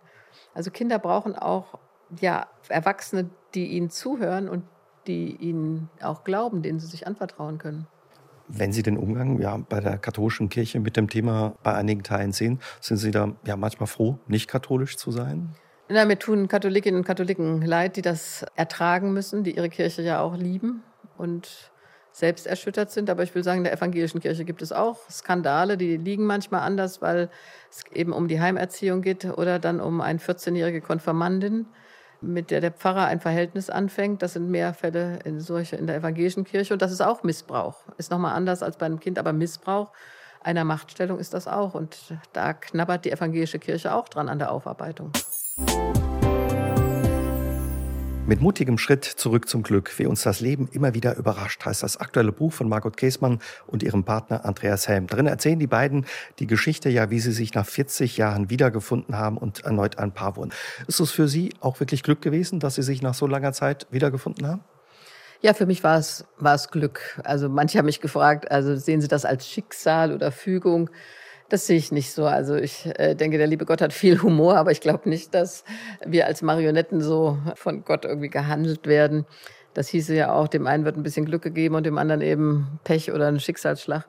Also Kinder brauchen auch ja, Erwachsene, die ihnen zuhören und die ihnen auch glauben, denen sie sich anvertrauen können. Wenn Sie den Umgang ja, bei der katholischen Kirche mit dem Thema bei einigen Teilen sehen, sind Sie da ja manchmal froh, nicht katholisch zu sein? Na, mir tun Katholikinnen und Katholiken leid, die das ertragen müssen, die ihre Kirche ja auch lieben und selbst erschüttert sind. Aber ich will sagen, in der evangelischen Kirche gibt es auch Skandale, die liegen manchmal anders, weil es eben um die Heimerziehung geht oder dann um eine 14-jährige Konfirmandin, mit der der Pfarrer ein Verhältnis anfängt. Das sind mehr Fälle in solche in der evangelischen Kirche und das ist auch Missbrauch. Ist nochmal anders als bei einem Kind, aber Missbrauch einer Machtstellung ist das auch und da knabbert die evangelische Kirche auch dran an der Aufarbeitung. Mit mutigem Schritt zurück zum Glück, wie uns das Leben immer wieder überrascht, heißt das aktuelle Buch von Margot Käßmann und ihrem Partner Andreas Helm. Drin erzählen die beiden die Geschichte ja, wie sie sich nach 40 Jahren wiedergefunden haben und erneut ein Paar wurden. Ist es für Sie auch wirklich Glück gewesen, dass Sie sich nach so langer Zeit wiedergefunden haben? Ja, für mich war es, war es Glück. Also manche haben mich gefragt, also sehen Sie das als Schicksal oder Fügung? Das sehe ich nicht so. Also ich äh, denke, der liebe Gott hat viel Humor, aber ich glaube nicht, dass wir als Marionetten so von Gott irgendwie gehandelt werden. Das hieße ja auch, dem einen wird ein bisschen Glück gegeben und dem anderen eben Pech oder ein Schicksalsschlag.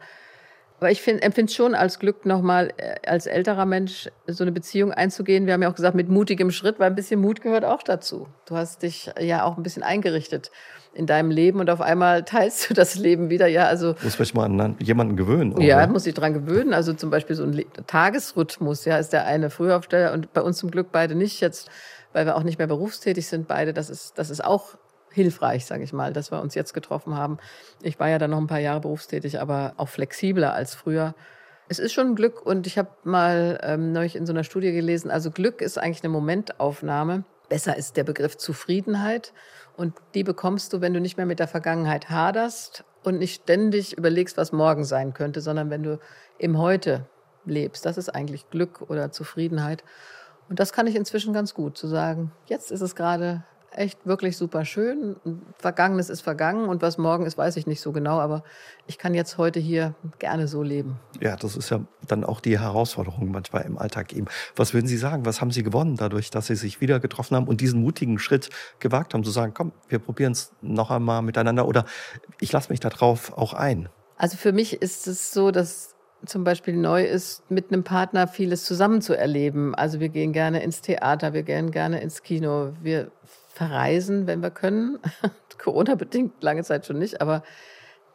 Aber ich empfinde schon als Glück, nochmal äh, als älterer Mensch so eine Beziehung einzugehen. Wir haben ja auch gesagt, mit mutigem Schritt, weil ein bisschen Mut gehört auch dazu. Du hast dich ja auch ein bisschen eingerichtet in deinem Leben und auf einmal teilst du das Leben wieder. Ja, also muss man mal an jemanden gewöhnen. Oder? Ja, muss sich dran gewöhnen. Also zum Beispiel so ein Tagesrhythmus. Ja, ist der eine Frühaufsteller und bei uns zum Glück beide nicht jetzt, weil wir auch nicht mehr berufstätig sind. Beide, das ist das ist auch hilfreich, sage ich mal, dass wir uns jetzt getroffen haben. Ich war ja dann noch ein paar Jahre berufstätig, aber auch flexibler als früher. Es ist schon Glück und ich habe mal ähm, neulich in so einer Studie gelesen, also Glück ist eigentlich eine Momentaufnahme. Besser ist der Begriff Zufriedenheit und die bekommst du, wenn du nicht mehr mit der Vergangenheit haderst und nicht ständig überlegst, was morgen sein könnte, sondern wenn du im Heute lebst. Das ist eigentlich Glück oder Zufriedenheit. Und das kann ich inzwischen ganz gut, zu sagen, jetzt ist es gerade echt wirklich super schön. Vergangenes ist vergangen und was morgen ist, weiß ich nicht so genau, aber ich kann jetzt heute hier gerne so leben. Ja, das ist ja dann auch die Herausforderung manchmal im Alltag eben. Was würden Sie sagen? Was haben Sie gewonnen dadurch, dass Sie sich wieder getroffen haben und diesen mutigen Schritt gewagt haben, zu sagen, komm, wir probieren es noch einmal miteinander oder ich lasse mich darauf auch ein? Also für mich ist es so, dass zum Beispiel neu ist, mit einem Partner vieles zusammen zu erleben. Also wir gehen gerne ins Theater, wir gehen gerne ins Kino, wir verreisen, wenn wir können. Corona-bedingt lange Zeit schon nicht, aber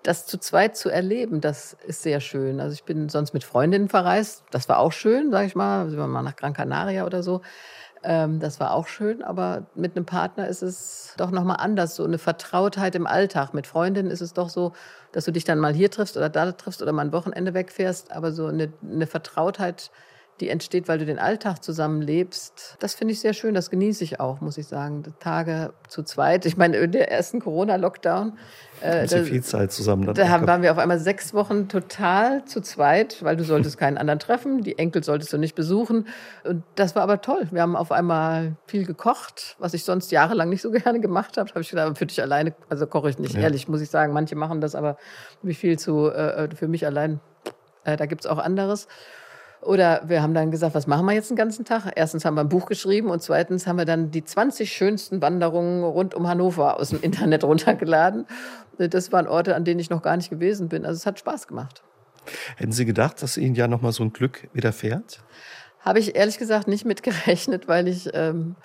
das zu zweit zu erleben, das ist sehr schön. Also ich bin sonst mit Freundinnen verreist. Das war auch schön, sage ich mal. Sind wir mal nach Gran Canaria oder so. Ähm, das war auch schön, aber mit einem Partner ist es doch nochmal anders. So eine Vertrautheit im Alltag. Mit Freundinnen ist es doch so, dass du dich dann mal hier triffst oder da triffst oder mal ein Wochenende wegfährst. Aber so eine, eine Vertrautheit die entsteht, weil du den Alltag zusammenlebst. Das finde ich sehr schön, das genieße ich auch, muss ich sagen. Tage zu zweit. Ich meine, in der ersten Corona-Lockdown. Äh, da, viel Zeit zusammen. Da haben, waren wir auf einmal sechs Wochen total zu zweit, weil du solltest keinen anderen treffen, die Enkel solltest du nicht besuchen. Und das war aber toll. Wir haben auf einmal viel gekocht, was ich sonst jahrelang nicht so gerne gemacht habe. Habe ich gedacht, für dich alleine, also koche ich nicht, ja. ehrlich, muss ich sagen. Manche machen das, aber wie viel zu äh, für mich allein, äh, da gibt's auch anderes. Oder wir haben dann gesagt, was machen wir jetzt den ganzen Tag? Erstens haben wir ein Buch geschrieben und zweitens haben wir dann die 20 schönsten Wanderungen rund um Hannover aus dem Internet runtergeladen. Das waren Orte, an denen ich noch gar nicht gewesen bin. Also es hat Spaß gemacht. Hätten Sie gedacht, dass Ihnen ja nochmal so ein Glück widerfährt? Habe ich ehrlich gesagt nicht mit gerechnet, weil ich ähm,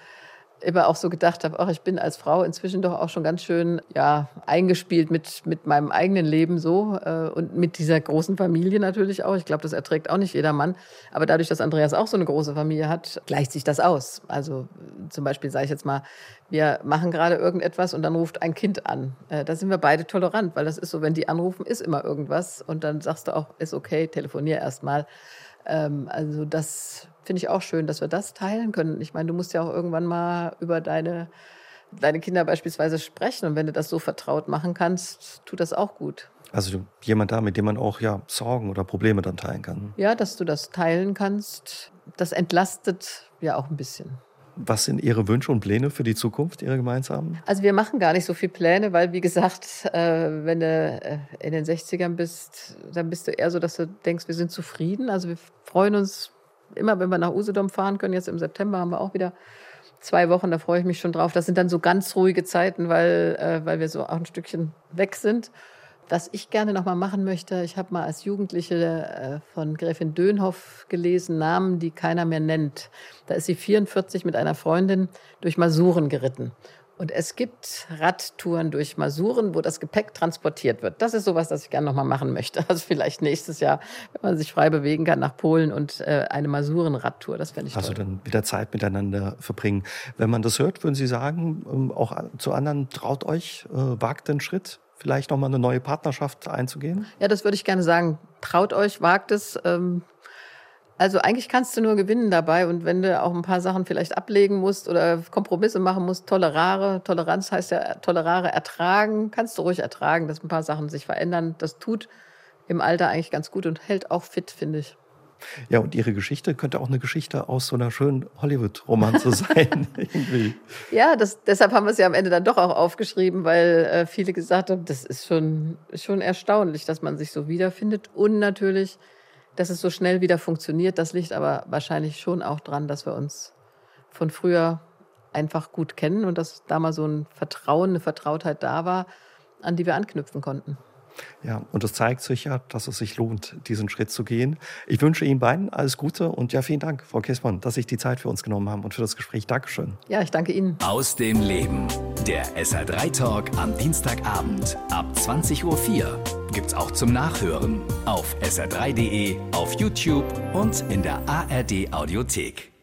immer auch so gedacht habe, ach, ich bin als Frau inzwischen doch auch schon ganz schön ja, eingespielt mit, mit meinem eigenen Leben so äh, und mit dieser großen Familie natürlich auch. Ich glaube, das erträgt auch nicht jeder Mann. Aber dadurch, dass Andreas auch so eine große Familie hat, gleicht sich das aus. Also zum Beispiel sage ich jetzt mal, wir machen gerade irgendetwas und dann ruft ein Kind an. Äh, da sind wir beide tolerant, weil das ist so, wenn die anrufen, ist immer irgendwas und dann sagst du auch, ist okay, telefonier erst mal. Ähm, also das finde ich auch schön, dass wir das teilen können. Ich meine, du musst ja auch irgendwann mal über deine, deine Kinder beispielsweise sprechen. Und wenn du das so vertraut machen kannst, tut das auch gut. Also jemand da, mit dem man auch ja Sorgen oder Probleme dann teilen kann. Ja, dass du das teilen kannst, das entlastet ja auch ein bisschen. Was sind Ihre Wünsche und Pläne für die Zukunft, Ihre gemeinsamen? Also wir machen gar nicht so viele Pläne, weil wie gesagt, äh, wenn du äh, in den 60ern bist, dann bist du eher so, dass du denkst, wir sind zufrieden. Also wir freuen uns immer, wenn wir nach Usedom fahren können. Jetzt im September haben wir auch wieder zwei Wochen, da freue ich mich schon drauf. Das sind dann so ganz ruhige Zeiten, weil, äh, weil wir so auch ein Stückchen weg sind. Was ich gerne noch mal machen möchte, ich habe mal als Jugendliche äh, von Gräfin Dönhoff gelesen, Namen, die keiner mehr nennt. Da ist sie 44 mit einer Freundin durch Masuren geritten. Und es gibt Radtouren durch Masuren, wo das Gepäck transportiert wird. Das ist sowas, das ich gerne noch mal machen möchte. Also vielleicht nächstes Jahr, wenn man sich frei bewegen kann nach Polen und äh, eine Masuren-Radtour. Das fände ich also toll. Also dann wieder Zeit miteinander verbringen. Wenn man das hört, würden Sie sagen, ähm, auch zu anderen, traut euch, äh, wagt den Schritt? vielleicht nochmal eine neue Partnerschaft einzugehen? Ja, das würde ich gerne sagen. Traut euch, wagt es. Ähm, also eigentlich kannst du nur gewinnen dabei und wenn du auch ein paar Sachen vielleicht ablegen musst oder Kompromisse machen musst, tolerare, Toleranz heißt ja tolerare ertragen, kannst du ruhig ertragen, dass ein paar Sachen sich verändern. Das tut im Alter eigentlich ganz gut und hält auch fit, finde ich. Ja, und ihre Geschichte könnte auch eine Geschichte aus so einer schönen Hollywood-Romanze sein. ja, das, deshalb haben wir es ja am Ende dann doch auch aufgeschrieben, weil äh, viele gesagt haben, das ist schon, schon erstaunlich, dass man sich so wiederfindet. Und natürlich, dass es so schnell wieder funktioniert. Das liegt aber wahrscheinlich schon auch dran, dass wir uns von früher einfach gut kennen und dass da mal so ein Vertrauen, eine Vertrautheit da war, an die wir anknüpfen konnten. Ja, und das zeigt sich ja, dass es sich lohnt, diesen Schritt zu gehen. Ich wünsche Ihnen beiden alles Gute und ja, vielen Dank, Frau Kessmann, dass Sie sich die Zeit für uns genommen haben und für das Gespräch. Dankeschön. Ja, ich danke Ihnen. Aus dem Leben. Der SR3 Talk am Dienstagabend ab 20.04 Uhr gibt's auch zum Nachhören auf sr3.de, auf YouTube und in der ARD Audiothek.